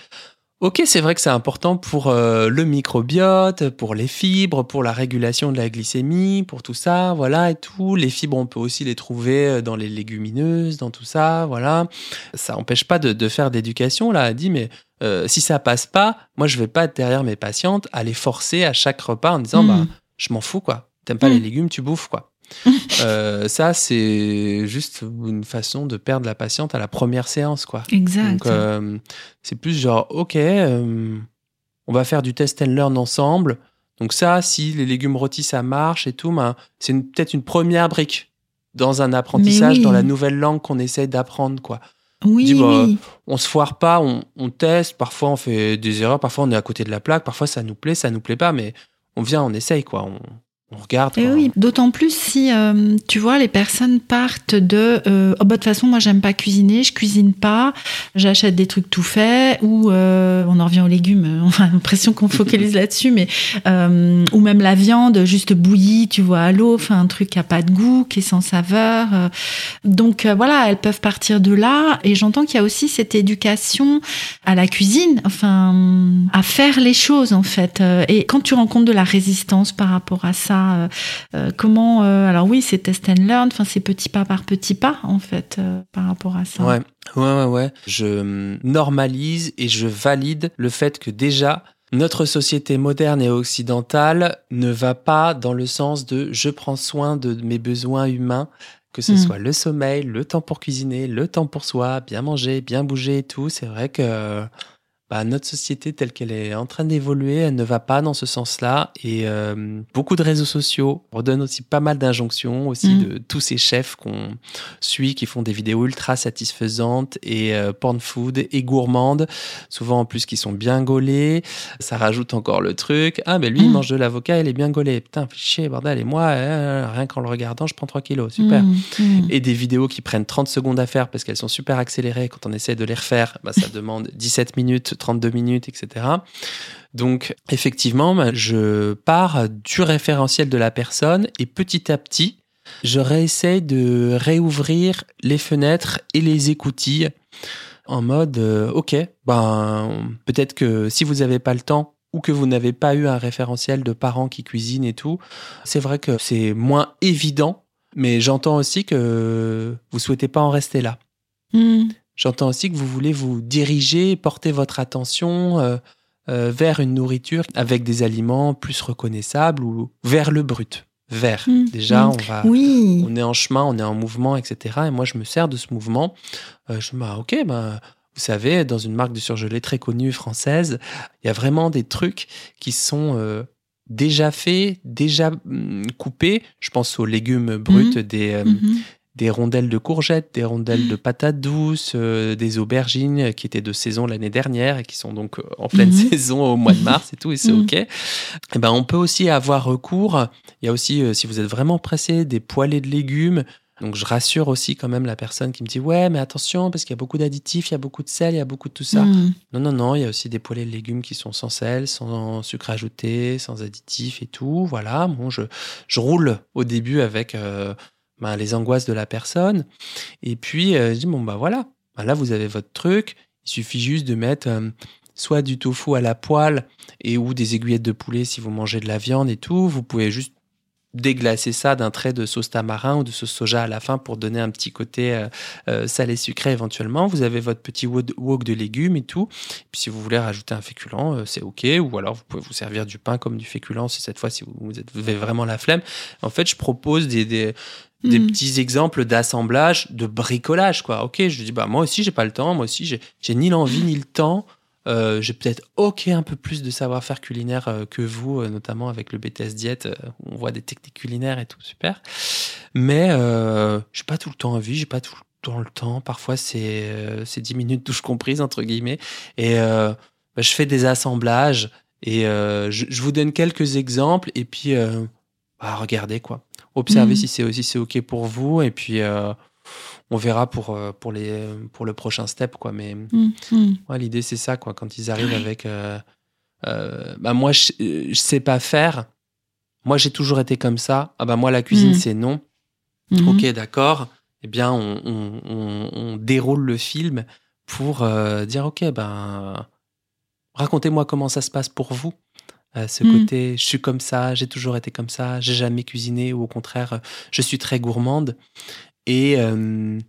ok, c'est vrai que c'est important pour le microbiote, pour les fibres, pour la régulation de la glycémie, pour tout ça, voilà et tout. Les fibres, on peut aussi les trouver dans les légumineuses, dans tout ça, voilà. Ça n'empêche pas de, de faire d'éducation. Là, elle dit, mais euh, si ça passe pas, moi, je vais pas être derrière mes patientes à les forcer à chaque repas en disant, Mm. bah je m'en fous, quoi. T'aimes pas Mm. les légumes, tu bouffes, quoi. Euh, ça, c'est juste une façon de perdre la patiente à la première séance, quoi. Exact. Donc, euh, c'est plus genre, ok, on va faire du test and learn ensemble. Donc ça, si les légumes rôtis, ça marche et tout, ben, c'est peut-être une première brique dans un apprentissage, oui. dans la nouvelle langue qu'on essaie d'apprendre, quoi. Oui, bah, oui. On se foire pas, on, on teste, parfois on fait des erreurs, parfois on est à côté de la plaque, parfois ça nous plaît, ça nous plaît pas, mais on vient, on essaye, quoi. On, on regarde. Et. Eh oui, d'autant plus si, euh, tu vois, les personnes partent de euh, oh, bah, de toute façon, moi, j'aime pas cuisiner, je cuisine pas, j'achète des trucs tout faits, ou euh, on en revient aux légumes, on a l'impression qu'on focalise là-dessus, mais ou même la viande juste bouillie, tu vois, à l'eau, enfin, un truc qui a pas de goût, qui est sans saveur. donc voilà, elles peuvent partir de là, et j'entends qu'il y a aussi cette éducation à la cuisine, enfin, à faire les choses, en fait. Et quand tu rencontres de la résistance par rapport à ça, euh, euh, comment euh, alors oui c'est test and learn enfin c'est petit pas par petit pas en fait par rapport à ça Ouais, ouais, ouais, ouais. Je normalise et je valide le fait que déjà, notre société moderne et occidentale ne va pas dans le sens de je prends soin de mes besoins humains, que ce Mm. soit le sommeil, le temps pour cuisiner, le temps pour soi, bien manger, bien bouger et tout. C'est vrai que bah, notre société telle qu'elle est en train d'évoluer, elle ne va pas dans ce sens-là. Et euh, beaucoup de réseaux sociaux redonnent aussi pas mal d'injonctions aussi Mm. de tous ces chefs qu'on suit, qui font des vidéos ultra satisfaisantes et euh, porn food et gourmandes, souvent en plus qui sont bien gaulées. Ça rajoute encore le truc. Ah, mais lui, il Mm. mange de l'avocat, il est bien gaulé. Putain, chier, bordel. Et moi, euh, rien qu'en le regardant, je prends 3 kilos. Super. Mm, mm. Et des vidéos qui prennent 30 secondes à faire parce qu'elles sont super accélérées. Quand on essaie de les refaire, bah, ça demande 17 minutes, 32 minutes, etc. Donc, effectivement, bah, je pars du référentiel de la personne et petit à petit, je réessaye de réouvrir les fenêtres et les écoutilles en mode, euh, ok, ben, peut-être que si vous n'avez pas le temps ou que vous n'avez pas eu un référentiel de parents qui cuisinent et tout, c'est vrai que c'est moins évident, mais j'entends aussi que vous souhaitez pas en rester là. Mm. J'entends aussi que vous voulez vous diriger, porter votre attention euh, euh, vers une nourriture avec des aliments plus reconnaissables ou vers le brut. Vers. Mm. Déjà, Mm. on va. oui On est en chemin, on est en mouvement, etc. Et moi, je me sers de ce mouvement. Euh, je me dis, ah, ok, ben, vous savez, dans une marque de surgelé très connue française, il y a vraiment des trucs qui sont déjà faits, déjà hum, coupés. Je pense aux légumes bruts, des. Des rondelles de courgettes, des rondelles de patates douces, euh, des aubergines qui étaient de saison l'année dernière et qui sont donc euh, en pleine Mhm. saison au mois de mars et tout, et c'est Mhm. OK. Et ben, on peut aussi avoir recours, il y a aussi, euh, si vous êtes vraiment pressé, des poêlés de légumes. Donc je rassure aussi quand même la personne qui me dit ouais mais attention parce qu'il y a beaucoup d'additifs, il y a beaucoup de sel, il y a beaucoup de tout ça. Mm. Non non non, il y a aussi des poêlés de légumes qui sont sans sel, sans sucre ajouté, sans additifs et tout. Voilà, bon je je roule au début avec euh, ben, les angoisses de la personne. Et puis, euh, je dis, bon, bah voilà, Ben là, vous avez votre truc. Il suffit juste de mettre euh, soit du tofu à la poêle et ou des aiguillettes de poulet si vous mangez de la viande et tout. Vous pouvez juste déglacer ça d'un trait de sauce tamarin ou de sauce soja à la fin pour donner un petit côté euh, salé sucré éventuellement. Vous avez votre petit wok de légumes et tout. Puis si vous voulez rajouter un féculent, c'est ok. Ou alors vous pouvez vous servir du pain comme du féculent si cette fois si vous avez vraiment la flemme. En fait, je propose des, des, des Mm. petits exemples d'assemblage, de bricolage, quoi. Ok, je dis, bah, moi aussi, j'ai pas le temps. Moi aussi, j'ai ni l'envie ni le temps. Euh, j'ai peut-être ok un peu plus de savoir-faire culinaire euh, que vous, euh, notamment avec le BTS Diète, on voit des techniques culinaires et tout, super. Mais euh, j'ai pas tout le temps envie, j'ai pas tout le temps le temps. Parfois, c'est euh, c'est 10 minutes douche comprise, entre guillemets. Et euh, bah, je fais des assemblages et euh, je, je vous donne quelques exemples et puis euh, bah, regardez quoi. Observez Mhm. si c'est aussi c'est ok pour vous et puis euh, on verra pour euh, pour les pour le prochain step quoi. Mais ouais, l'idée c'est ça quoi. Quand ils arrivent avec euh, euh, bah moi je, je sais pas faire. Moi j'ai toujours été comme ça. Ah bah moi la cuisine Mhm. c'est non. Mhm. Ok, d'accord. Eh bien, on, on- on- on déroule le film pour dire, ok, ben, racontez-moi comment ça se passe pour vous. Euh, ce Mm. côté, je suis comme ça, j'ai toujours été comme ça, j'ai jamais cuisiné, ou au contraire, je suis très gourmande. Et euh,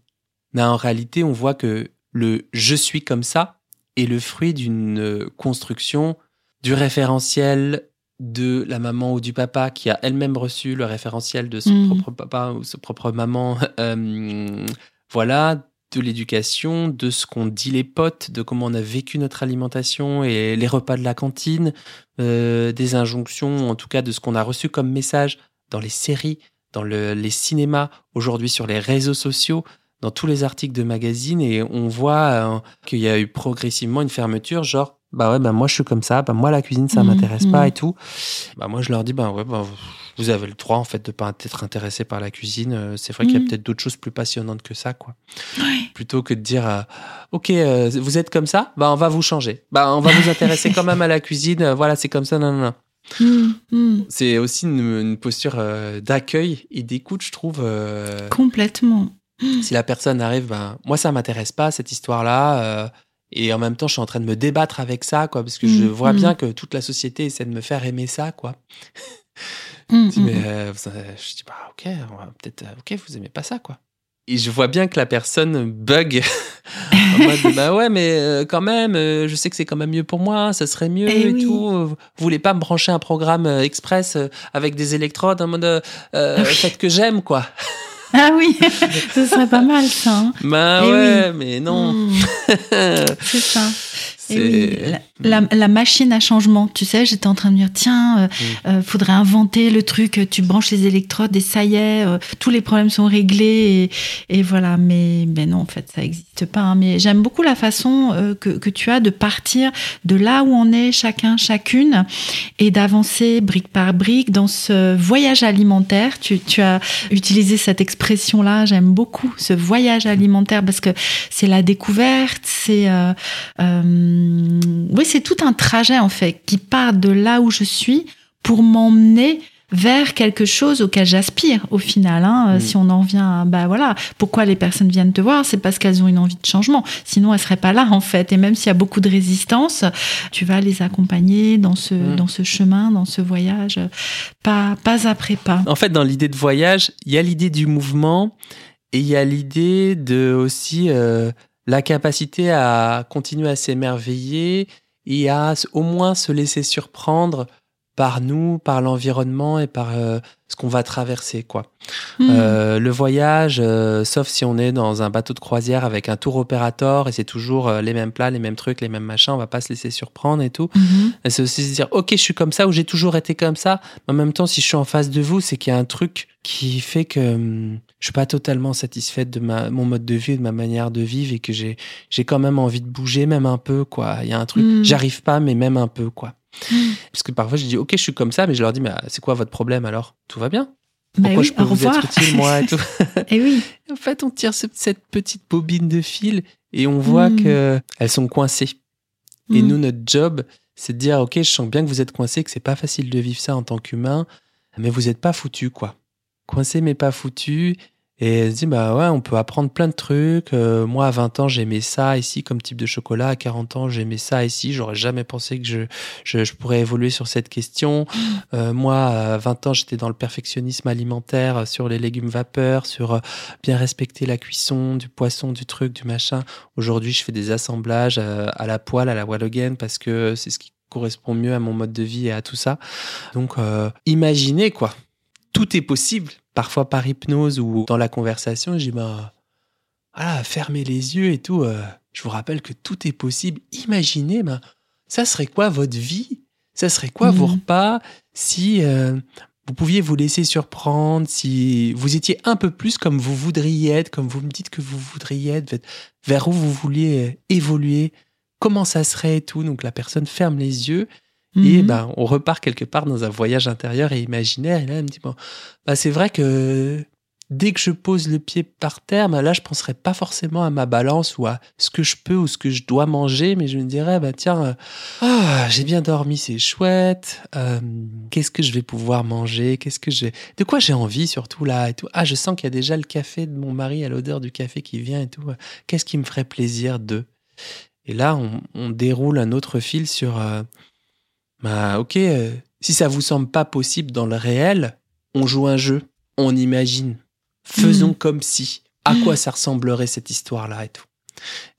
ben, en réalité, on voit que le je suis comme ça est le fruit d'une construction du référentiel de la maman ou du papa qui a elle-même reçu le référentiel de son Mhm. propre papa ou sa propre maman. Euh, voilà, de l'éducation, de ce qu'ont dit les potes, de comment on a vécu notre alimentation et les repas de la cantine, euh, des injonctions, en tout cas de ce qu'on a reçu comme message dans les séries, dans le- les cinémas, aujourd'hui sur les réseaux sociaux, dans tous les articles de magazines, et on voit euh, qu'il y a eu progressivement une fermeture, genre, bah ouais, bah moi je suis comme ça, bah moi la cuisine ça Mhm, m'intéresse pas mhm. et tout. Bah moi je leur dis, bah ouais, bah, vous avez le droit en fait de pas être intéressé par la cuisine. Euh, C'est vrai qu'il y a Mhm. peut-être d'autres choses plus passionnantes que ça, quoi. Ouais. Plutôt que de dire, euh, ok, euh, vous êtes comme ça, bah on va vous changer. Bah on va vous intéresser quand même à la cuisine. voilà, c'est comme ça, non, non, non. Mm, mm. C'est aussi une, une posture euh, d'accueil et d'écoute, je trouve. euh, Complètement. si la personne arrive, ben, moi, ça m'intéresse pas, cette histoire-là. euh, et en même temps, je suis en train de me débattre avec ça, quoi, parce que je Mm, vois mm. bien que toute la société essaie de me faire aimer ça, quoi. Mm, Je dis, mm, mais, mm. euh, je dis, bah, ok, peut-être, euh, ok, vous aimez pas ça, quoi. Et je vois bien que la personne bug en mode, bah ouais, mais euh, quand même, je sais que c'est quand même mieux pour moi, ça serait mieux Eh et oui. tout. Vous voulez pas me brancher un programme express avec des électrodes en mode, euh, Ah faites que j'aime, quoi. Ah oui, ce serait pas mal ça. hein. Bah Eh ouais, mais non. Mm, c'est ça. Et oui, la, la- la machine à changement, tu sais, j'étais en train de dire, tiens, euh, Mm. euh, faudrait inventer le truc, tu branches les électrodes et ça y est, euh, tous les problèmes sont réglés et, et voilà. Mais, mais non, en fait, ça n'existe pas. hein. Mais j'aime beaucoup la façon euh, que, que tu as de partir de là où on est chacun, chacune, et d'avancer brique par brique dans ce voyage alimentaire. Tu, tu as utilisé cette expression-là, j'aime beaucoup ce voyage alimentaire parce que c'est la découverte, c'est euh, euh, oui, c'est tout un trajet en fait qui part de là où je suis pour m'emmener vers quelque chose auquel j'aspire au final. Hein, Mm. Si on en vient, bah voilà, pourquoi les personnes viennent te voir, c'est parce qu'elles ont une envie de changement. Sinon, elles seraient pas là en fait. Et même s'il y a beaucoup de résistance, tu vas les accompagner dans ce Mm. dans ce chemin, dans ce voyage, pas pas après pas. En fait, dans l'idée de voyage, il y a l'idée du mouvement et il y a l'idée de aussi euh, la capacité à continuer à s'émerveiller et à au moins se laisser surprendre par nous, par l'environnement et par euh, ce qu'on va traverser, quoi. Mm. Euh, le voyage, euh, sauf si on est dans un bateau de croisière avec un tour opérateur et c'est toujours euh, les mêmes plats, les mêmes trucs, les mêmes machins, on va pas se laisser surprendre et tout. Mhm. C'est aussi se dire, ok, je suis comme ça ou j'ai toujours été comme ça. Mais en même temps, si je suis en face de vous, c'est qu'il y a un truc qui fait que hum, je suis pas totalement satisfaite de ma, mon mode de vie, et de ma manière de vivre et que j'ai, j'ai quand même envie de bouger, même un peu, quoi. Il y a un truc, Mm. j'arrive pas, mais même un peu, quoi. Mm. Parce que parfois, je dis, ok, je suis comme ça, mais je leur dis, mais ah, c'est quoi votre problème alors? Tout va bien? Bah Pourquoi oui, je peux vous être utile, moi et tout Et oui. En fait, on tire ce- cette petite bobine de fil et on voit Mm. que elles sont coincées. Et Mm. nous, notre job, c'est de dire, OK, je sens bien que vous êtes coincé, que c'est pas facile de vivre ça en tant qu'humain, mais vous êtes pas foutu, quoi. Coincé, mais pas foutu. Et elle se dit, bah ouais, on peut apprendre plein de trucs. Euh, moi, à 20 ans, j'aimais ça ici comme type de chocolat. À 40 ans, j'aimais ça ici. J'aurais jamais pensé que je, je, je pourrais évoluer sur cette question. Euh, moi, à 20 ans, j'étais dans le perfectionnisme alimentaire, euh, sur les légumes vapeur, sur bien respecter la cuisson, du poisson, du truc, du machin. Aujourd'hui, je fais des assemblages à la poêle, à la Wallogen, parce que c'est ce qui correspond mieux à mon mode de vie et à tout ça. Donc, imaginez quoi. Tout est possible, parfois par hypnose ou dans la conversation. J'ai bah, voilà, fermez les yeux et tout. euh, je vous rappelle que tout est possible. Imaginez, ben, ça serait quoi votre vie? Ça serait quoi vos Mhm. repas si euh, vous pouviez vous laisser surprendre, si vous étiez un peu plus comme vous voudriez être, comme vous me dites que vous voudriez être, vers- vers où vous vouliez euh, évoluer, comment ça serait et tout? Donc la personne ferme les yeux et Mhm. ben, on repart quelque part dans un voyage intérieur et imaginaire. Et là, elle me dit, bon, bah, c'est vrai que dès que je pose le pied par terre, bah, là, je penserais pas forcément à ma balance ou à ce que je peux ou ce que je dois manger, mais je me dirais, bah, tiens, euh, ah, j'ai bien dormi, c'est chouette. Euh, Qu'est-ce que je vais pouvoir manger Qu'est-ce que j'ai De quoi j'ai envie surtout là et tout. Ah, je sens qu'il y a déjà le café de mon mari à l'odeur du café qui vient et tout. Qu'est-ce qui me ferait plaisir de Et là, on, on déroule un autre fil sur. euh, bah, ok, euh, si ça vous semble pas possible dans le réel, on joue un jeu, on imagine. Faisons Mhm. comme si. À quoi ça ressemblerait cette histoire-là et tout.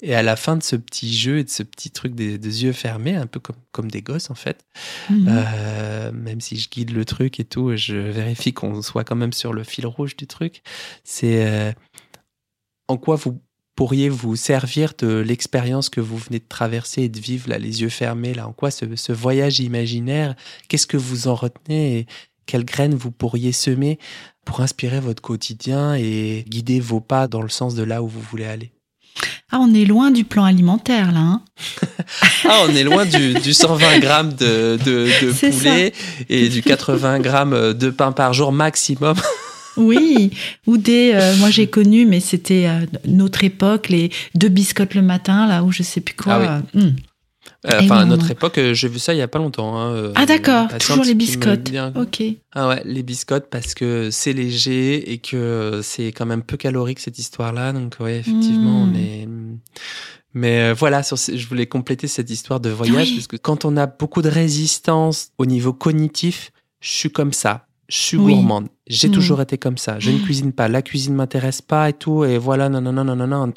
Et à la fin de ce petit jeu et de ce petit truc des, yeux fermés, un peu comme, comme des gosses en fait, Mhm. euh, même si je guide le truc et tout, je vérifie qu'on soit quand même sur le fil rouge du truc, c'est euh, en quoi vous pourriez vous servir de l'expérience que vous venez de traverser et de vivre, là, les yeux fermés, là, en quoi ce, ce voyage imaginaire, qu'est-ce que vous en retenez et quelles graines vous pourriez semer pour inspirer votre quotidien et guider vos pas dans le sens de là où vous voulez aller? Ah, on est loin du plan alimentaire là. hein. Ah, on est loin du, du 120 grammes de, de, de C'est poulet et du 80 grammes de pain par jour maximum. Oui, ou des. euh, moi j'ai connu, mais c'était euh, notre époque, les deux biscottes le matin là, ou je sais plus quoi. Ah. Euh, Et Enfin, à notre époque, euh, j'ai vu ça il y a pas longtemps. hein, euh, Ah d'accord, toujours les biscottes. Ok. Ah ouais, les biscottes parce que c'est léger et que c'est quand même peu calorique cette histoire-là. Donc ouais, effectivement, Mm. on est. Mais euh, voilà, sur ce- je voulais compléter cette histoire de voyage Oui. parce que quand on a beaucoup de résistance au niveau cognitif, je suis comme ça. Je suis Oui. gourmande. J'ai Mm. toujours été comme ça. Je ne cuisine pas. La cuisine m'intéresse pas et tout. Et voilà, non, non, non, non, non, non.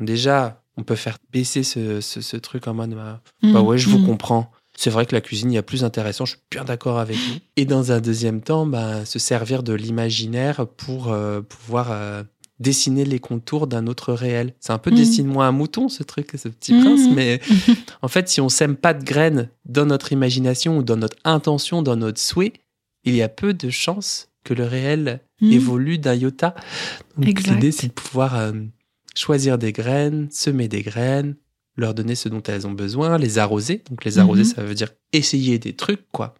Déjà, on peut faire baisser ce, ce, ce truc en mode, bah, bah Hum, ouais, je vous comprends. C'est vrai que la cuisine, il y a plus intéressant, je suis bien d'accord avec vous. Et dans un deuxième temps, bah, se servir de l'imaginaire pour euh, pouvoir euh, dessiner les contours d'un autre réel. C'est un peu Mhm. dessine-moi un mouton, ce truc, ce petit prince, mais en fait, si on sème pas de graines dans notre imagination ou dans notre intention, dans notre souhait, il y a peu de chances que le réel Hum. évolue d'un iota. Donc l'idée, c'est de pouvoir euh, choisir des graines, semer des graines, leur donner ce dont elles ont besoin, les arroser. Donc les arroser, Mhm. ça veut dire essayer des trucs, quoi.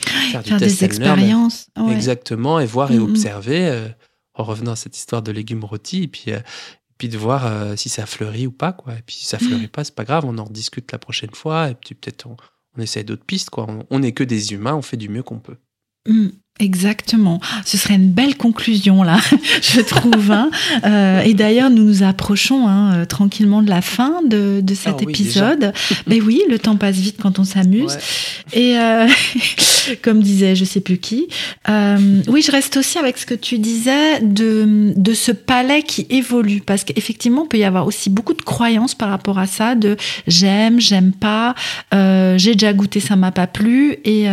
Faire des expériences. ouais. Exactement, et voir et Mhm. observer, euh, en revenant à cette histoire de légumes rôtis, et puis, euh, puis de voir euh, si ça fleurit ou pas, quoi. Et puis si ça fleurit pas, c'est pas grave, on en rediscute la prochaine fois, et puis peut-être on, on essaye d'autres pistes, quoi. On n'est que des humains, on fait du mieux qu'on peut. Hum, Exactement. Ce serait une belle conclusion là, je trouve. hein. Euh, et d'ailleurs, nous nous approchons hein, euh, tranquillement de la fin de, de cet Ah oui, épisode. Mais oui, le temps passe vite quand on s'amuse. Ouais. Et euh, comme disait je sais plus qui, euh, oui, je reste aussi avec ce que tu disais de, de ce palais qui évolue. Parce qu'effectivement, il peut y avoir aussi beaucoup de croyances par rapport à ça, de j'aime, j'aime pas, j'ai déjà goûté, ça m'a pas plu. Et,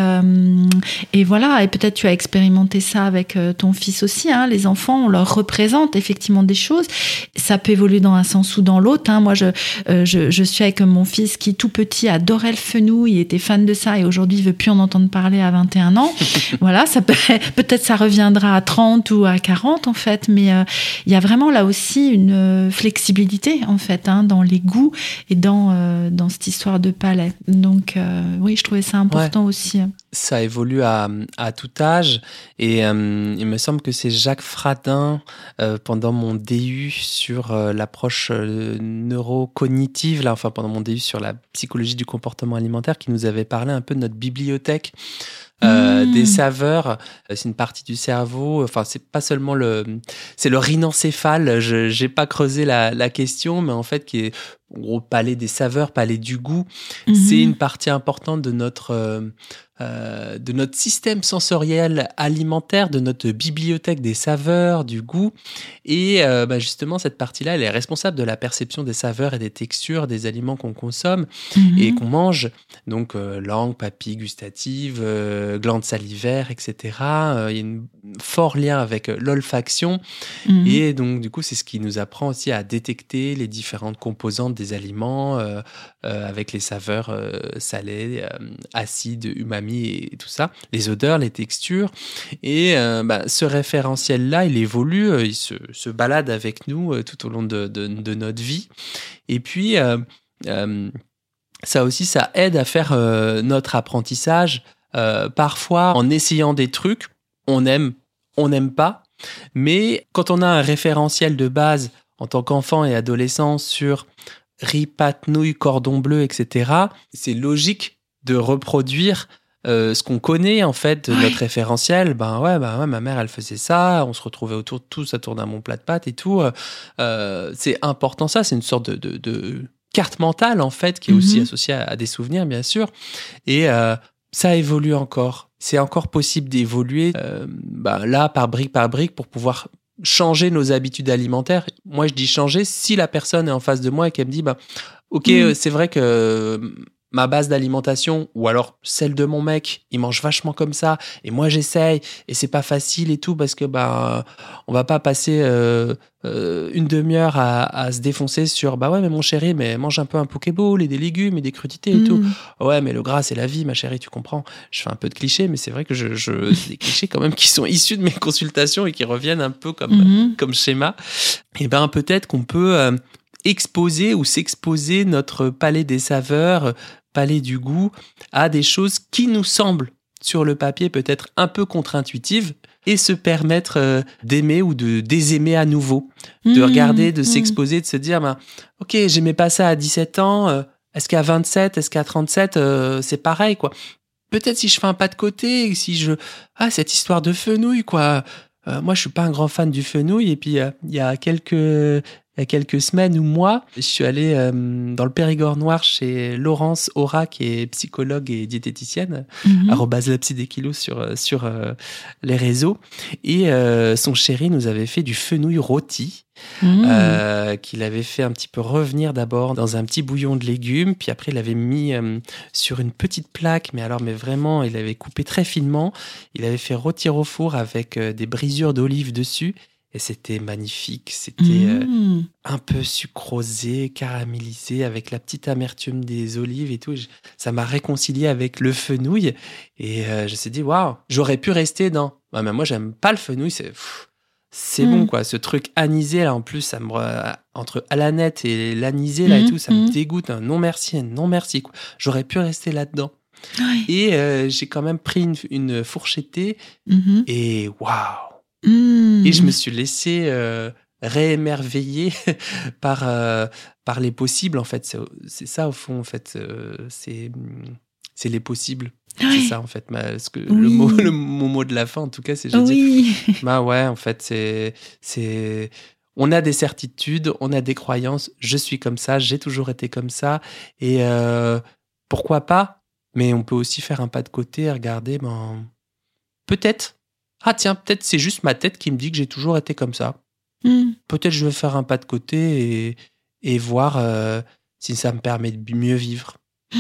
et voilà, et peut-être tu as expérimenté ça avec euh, ton fils aussi. Hein. Les enfants, on leur représente effectivement des choses. Ça peut évoluer dans un sens ou dans l'autre. Hein. Moi, je, euh, je, je suis avec mon fils qui, tout petit, adorait le fenouil, il était fan de ça et aujourd'hui, il veut plus en entendre parler à 21 ans. voilà, ça peut, peut-être ça reviendra à 30 ou à 40 en fait, mais euh, il y a vraiment là aussi une flexibilité en fait hein, dans les goûts et dans, euh, dans cette histoire de palais. Donc euh, oui, je trouvais ça important aussi. ça évolue à, à tout âge et euh, il me semble que c'est Jacques Fradin euh, pendant mon DU sur euh, l'approche neurocognitive là enfin pendant mon DU sur la psychologie du comportement alimentaire qui nous avait parlé un peu de notre bibliothèque Mmh. des saveurs. C'est une partie du cerveau. Enfin c'est pas seulement le c'est le rhinencéphale je j'ai pas creusé la, la question mais en fait qui est en gros palais des saveurs palais du goût c'est Mhm. une partie importante de notre, euh, euh, de notre système sensoriel alimentaire, de notre bibliothèque des saveurs, du goût. Et euh, bah, justement, cette partie-là, elle est responsable de la perception des saveurs et des textures des aliments qu'on consomme Mhm. et qu'on mange. Donc, langue, papille gustative, glandes salivaires, etc. Il y a un fort lien avec l'olfaction. Mhm. Et donc, du coup, c'est ce qui nous apprend aussi à détecter les différentes composantes des aliments euh, euh, avec les saveurs euh, salées, acides, umami et tout ça, les odeurs, les textures. Et bah, ce référentiel-là, il évolue, il se, balade avec nous tout au long de, notre vie. Et puis, ça aussi, ça aide à faire notre apprentissage. Parfois, en essayant des trucs, on aime, on n'aime pas. Mais quand on a un référentiel de base en tant qu'enfant et adolescent sur riz, pâte, nouilles, cordon bleu, etc., c'est logique de reproduire euh, ce qu'on connaît en fait de Ouais. notre référentiel. Ben ouais, ben ouais, ma mère elle faisait ça, on se retrouvait autour de tout, ça tournait à mon plat de pâtes et tout. Euh, euh, c'est important ça, c'est une sorte de, de, de carte mentale en fait qui est aussi Mhm. associée à, à des souvenirs bien sûr. Et euh, ça évolue encore. C'est encore possible d'évoluer ben, là par brique par brique pour pouvoir changer nos habitudes alimentaires. Moi, je dis changer si la personne est en face de moi et qu'elle me dit, bah, ok, Mm. c'est vrai que ma base d'alimentation ou alors celle de mon mec, il mange vachement comme ça et moi j'essaye et c'est pas facile et tout parce que bah on va pas passer euh, euh, une demi-heure à, à se défoncer sur bah ouais mais mon chéri mais mange un peu un pokéball et des légumes et des crudités et tout Mm. ouais mais le gras c'est la vie ma chérie tu comprends je fais un peu de clichés mais c'est vrai que je, je c'est des clichés quand même qui sont issus de mes consultations et qui reviennent un peu comme Mhm. comme schéma, et ben peut-être qu'on peut euh, exposer ou s'exposer notre palais des saveurs, palais du goût, à des choses qui nous semblent sur le papier peut-être un peu contre-intuitives et se permettre euh, d'aimer ou de désaimer à nouveau, de Mm. regarder, de Mm. s'exposer, de se dire, ben, ok, j'aimais pas ça à 17 ans, euh, est-ce qu'à 27, est-ce qu'à 37, euh, c'est pareil, quoi. Peut-être si je fais un pas de côté, si je... Ah, cette histoire de fenouil, quoi. Euh, moi, je suis pas un grand fan du fenouil. Et puis, il y a quelques il y a quelques semaines ou mois, je suis allé euh, dans le Périgord noir chez Laurence Aura, qui est psychologue et diététicienne, Mhm. arrobase la psy des kilos sur, euh, sur euh, les réseaux. Et euh, son chéri nous avait fait du fenouil rôti, Mm. euh, qu'il avait fait un petit peu revenir d'abord dans un petit bouillon de légumes, puis après il avait mis euh, sur une petite plaque, mais alors mais vraiment, il avait coupé très finement. Il avait fait rôtir au four avec des brisures d'olive dessus. Et c'était magnifique. C'était euh, Mm. un peu sucrosé, caramélisé, avec la petite amertume des olives et tout. Je- Ça m'a réconcilié avec le fenouil. Et euh, je me suis dit, waouh, j'aurais pu rester dans. Ouais, mais moi, j'aime pas le fenouil. C'est c'est bon, quoi. Ce truc anisé, là, en plus, ça me. re- Entre alanette et l'anisé, là, et Mm, tout, ça me dégoûte. Un non merci, un non merci. quoi. J'aurais pu rester là-dedans. Et euh, j'ai quand même pris une, une fourchettée et waouh! Mm. Et je me suis laissé euh, réémerveiller par, euh, par les possibles, en fait. C'est- ça, au fond, en fait. euh, c'est les possibles. C'est ça, en fait. ma- ce que, le, mot, le, mot de la fin, en tout cas, c'est je dis, Oui. bah ouais, en fait, c'est c'est on a des certitudes, on a des croyances. Je suis comme ça, j'ai toujours été comme ça, et euh, pourquoi pas? Mais on peut aussi faire un pas de côté, et regarder, ben peut-être. Ah tiens, peut-être c'est juste ma tête qui me dit que j'ai toujours été comme ça. Mm. Peut-être je vais faire un pas de côté et, et voir euh, si ça me permet de mieux vivre.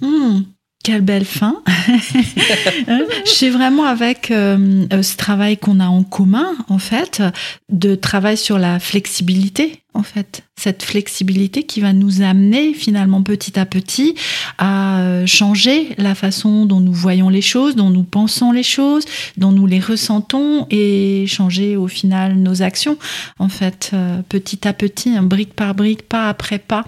Hmm, quelle belle fin. Je suis vraiment avec euh, euh, ce travail qu'on a en commun, en fait, de travail sur la flexibilité, en fait. Cette flexibilité qui va nous amener finalement petit à petit à euh, changer la façon dont nous voyons les choses, dont nous pensons les choses, dont nous les ressentons et changer au final nos actions, en fait, euh, petit à petit, hein, brique par brique, pas après pas,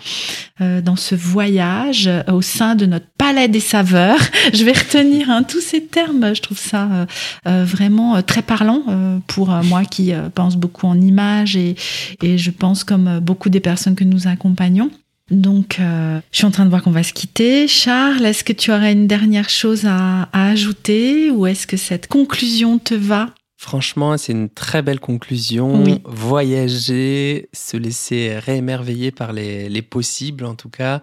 euh, dans ce voyage au sein de notre palais des saveurs. Je vais retenir hein, tous ces termes. Je trouve ça vraiment très parlant pour moi qui pense beaucoup en images et je pense comme euh, beaucoup des personnes que nous accompagnons. Donc, euh, je suis en train de voir qu'on va se quitter. Charles, est-ce que tu aurais une dernière chose à, à ajouter ou est-ce que cette conclusion te va? Franchement, c'est une très belle conclusion. Oui. Voyager, se laisser réémerveiller par les, les possibles, en tout cas.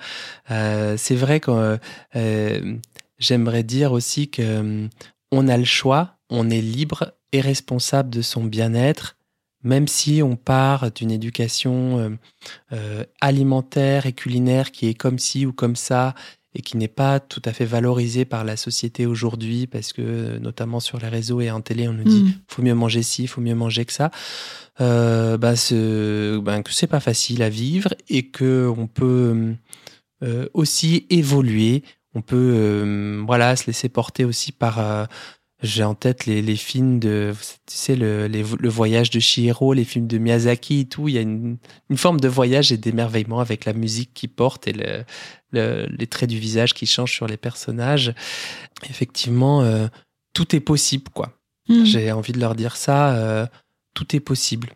Euh, c'est vrai que euh, j'aimerais dire aussi que euh, on a le choix, on est libre et responsable de son bien-être, même si on part d'une éducation euh, euh, alimentaire et culinaire qui est comme ci ou comme ça et qui n'est pas tout à fait valorisée par la société aujourd'hui parce que notamment sur les réseaux et en télé on nous dit Mm. faut mieux manger ci, faut mieux manger que ça. Euh, bah, ce, que c'est pas facile à vivre et que on peut euh, aussi évoluer. On peut voilà se laisser porter aussi par. J'ai en tête les, les films de, tu sais, le, les- le voyage de Chihiro, les films de Miyazaki et tout. Il y a une, une forme de voyage et d'émerveillement avec la musique qui porte et le, le- les traits du visage qui changent sur les personnages. Effectivement, euh, tout est possible, quoi. Mm. J'ai envie de leur dire ça. euh, tout est possible.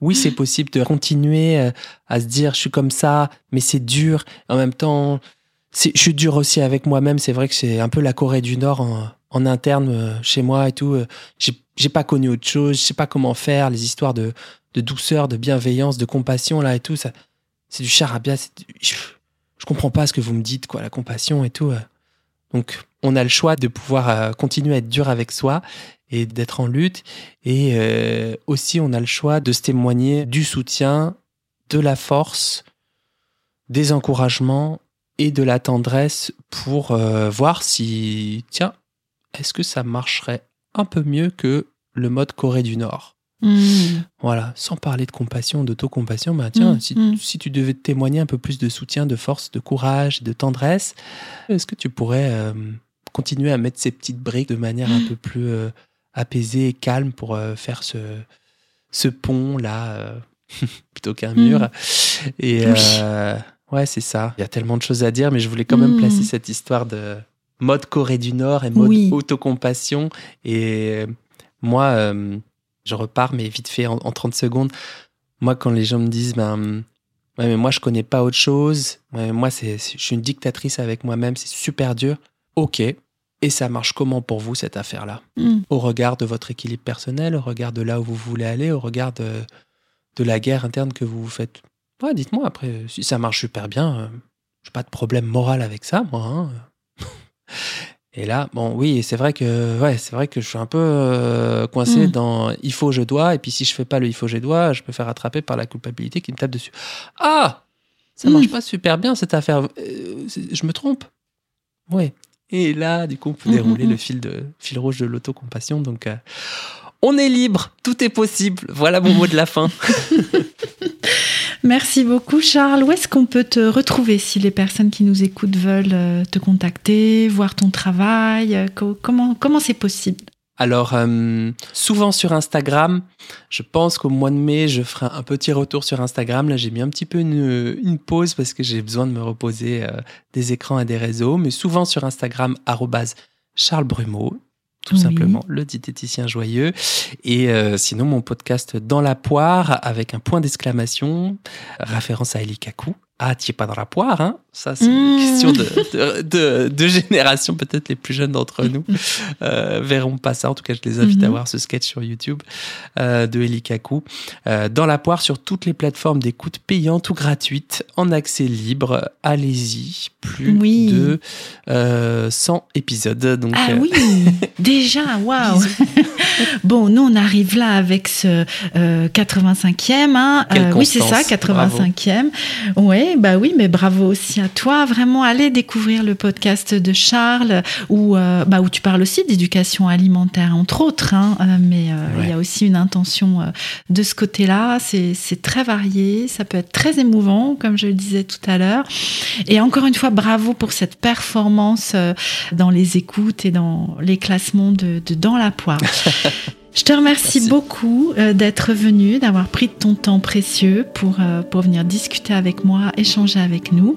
Oui, c'est possible de continuer euh, à se dire je suis comme ça, mais c'est dur. En même temps, je suis dur aussi avec moi-même. C'est vrai que c'est un peu la Corée du Nord en, interne euh, chez moi et tout. Euh, J'ai pas connu autre chose. Je sais pas comment faire. Les histoires de, douceur, de bienveillance, de compassion là et tout, c'est du charabia. du- Je, comprends pas ce que vous me dites, quoi, la compassion et tout. euh. Donc, on a le choix de pouvoir euh, continuer à être dur avec soi et d'être en lutte. Et aussi, on a le choix de se témoigner du soutien, de la force, des encouragements et de la tendresse pour euh, voir si, tiens, est-ce que ça marcherait un peu mieux que le mode Corée du Nord? Mm. Voilà, sans parler de compassion, d'autocompassion, bah tiens, Mm, si, mm. si tu devais témoigner un peu plus de soutien, de force, de courage, de tendresse, est-ce que tu pourrais euh, continuer à mettre ces petites briques de manière un peu plus euh, apaisée et calme pour faire ce, ce pont-là, plutôt qu'un mur? Et Oui. Ouais, c'est ça. Il y a tellement de choses à dire, mais je voulais quand même Mm. placer cette histoire de mode Corée du Nord et mode Oui. autocompassion. Et euh, moi, euh, je repars, mais vite fait, en, en 30 secondes. Moi, quand les gens me disent, ben, ouais, mais moi, je connais pas autre chose. Ouais, moi, c'est, je suis une dictatrice avec moi-même. C'est super dur. Ok. Et ça marche comment pour vous, cette affaire-là? Mm. Au regard de votre équilibre personnel, au regard de là où vous voulez aller, au regard de, de la guerre interne que vous vous faites. Ouais, dites-moi après, si ça marche super bien, euh, j'ai pas de problème moral avec ça, moi. hein. Et là, bon, oui, c'est vrai que, ouais, c'est vrai que je suis un peu euh, coincé Mm. dans il faut, je dois, et puis si je fais pas le il faut, je dois, je peux faire attraper par la culpabilité qui me tape dessus. Ah, ça Mm. marche pas super bien cette affaire. Euh, je me trompe? Ouais. Et là, du coup, on peut Mm, dérouler mm, le fil de fil rouge de l'autocompassion. Donc, euh, on est libre, tout est possible. Voilà mon mot de la fin. Merci beaucoup Charles. Où est-ce qu'on peut te retrouver si les personnes qui nous écoutent veulent euh, te contacter, voir ton travail euh, co- Comment c'est possible? Alors, euh, souvent sur Instagram, je pense qu'au mois de mai, je ferai un petit retour sur Instagram. Là, j'ai mis un petit peu une, pause parce que j'ai besoin de me reposer des écrans et des réseaux. Mais souvent sur Instagram, Charles Brumeau, tout Oui. simplement, le diététicien joyeux. Et euh, sinon, mon podcast Dans la poire, avec un point d'exclamation, référence à Eli Kaku. Ah, tu es pas dans la poire, hein? Ça, c'est une Mmh. question de, de, de- de génération. Peut-être les plus jeunes d'entre nous euh, verront pas ça. En tout cas, je les invite à Mhm. voir ce sketch sur YouTube euh, de Eli Kaku. Euh, dans la poire, sur toutes les plateformes d'écoute payantes ou gratuites, en accès libre. Allez-y. Plus Oui. de euh, 100 épisodes. Donc, Ah oui, déjà, waouh. Bon, nous on arrive là avec ce euh, 85e. Hein. Oui, c'est ça, constance, 85e. Ouais, bah oui, mais bravo aussi à toi. Vraiment, allez découvrir le podcast de Charles où, euh, bah, où tu parles aussi d'éducation alimentaire, entre autres. Hein. Euh, mais euh, il y a aussi une intention de ce côté-là. C'est c'est très varié, ça peut être très émouvant, comme je le disais tout à l'heure. Et encore une fois, bravo pour cette performance dans les écoutes et dans les classements de, de Dans la poire. Je te remercie Merci. beaucoup euh, d'être venu, d'avoir pris ton temps précieux pour, euh, pour venir discuter avec moi, échanger avec nous.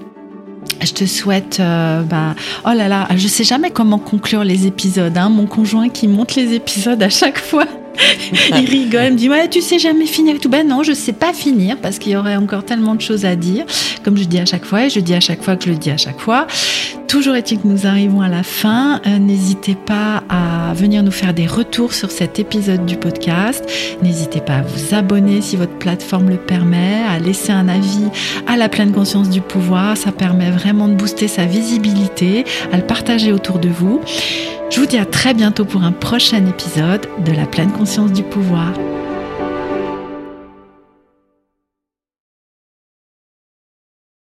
Je te souhaite, euh, bah, oh là là, je sais jamais comment conclure les épisodes. Hein. Mon conjoint qui monte les épisodes à chaque fois, il rigole, il me dit ouais, tu sais jamais finir et tout. Ben non, je sais pas finir parce qu'il y aurait encore tellement de choses à dire, comme je dis à chaque fois et je dis à chaque fois que je le dis à chaque fois. Toujours est-il que nous arrivons à la fin. Euh, N'hésitez pas à venir nous faire des retours sur cet épisode du podcast. N'hésitez pas à vous abonner si votre plateforme le permet, à laisser un avis à la pleine conscience du pouvoir. Ça permet vraiment de booster sa visibilité, à le partager autour de vous. Je vous dis à très bientôt pour un prochain épisode de la pleine conscience du pouvoir.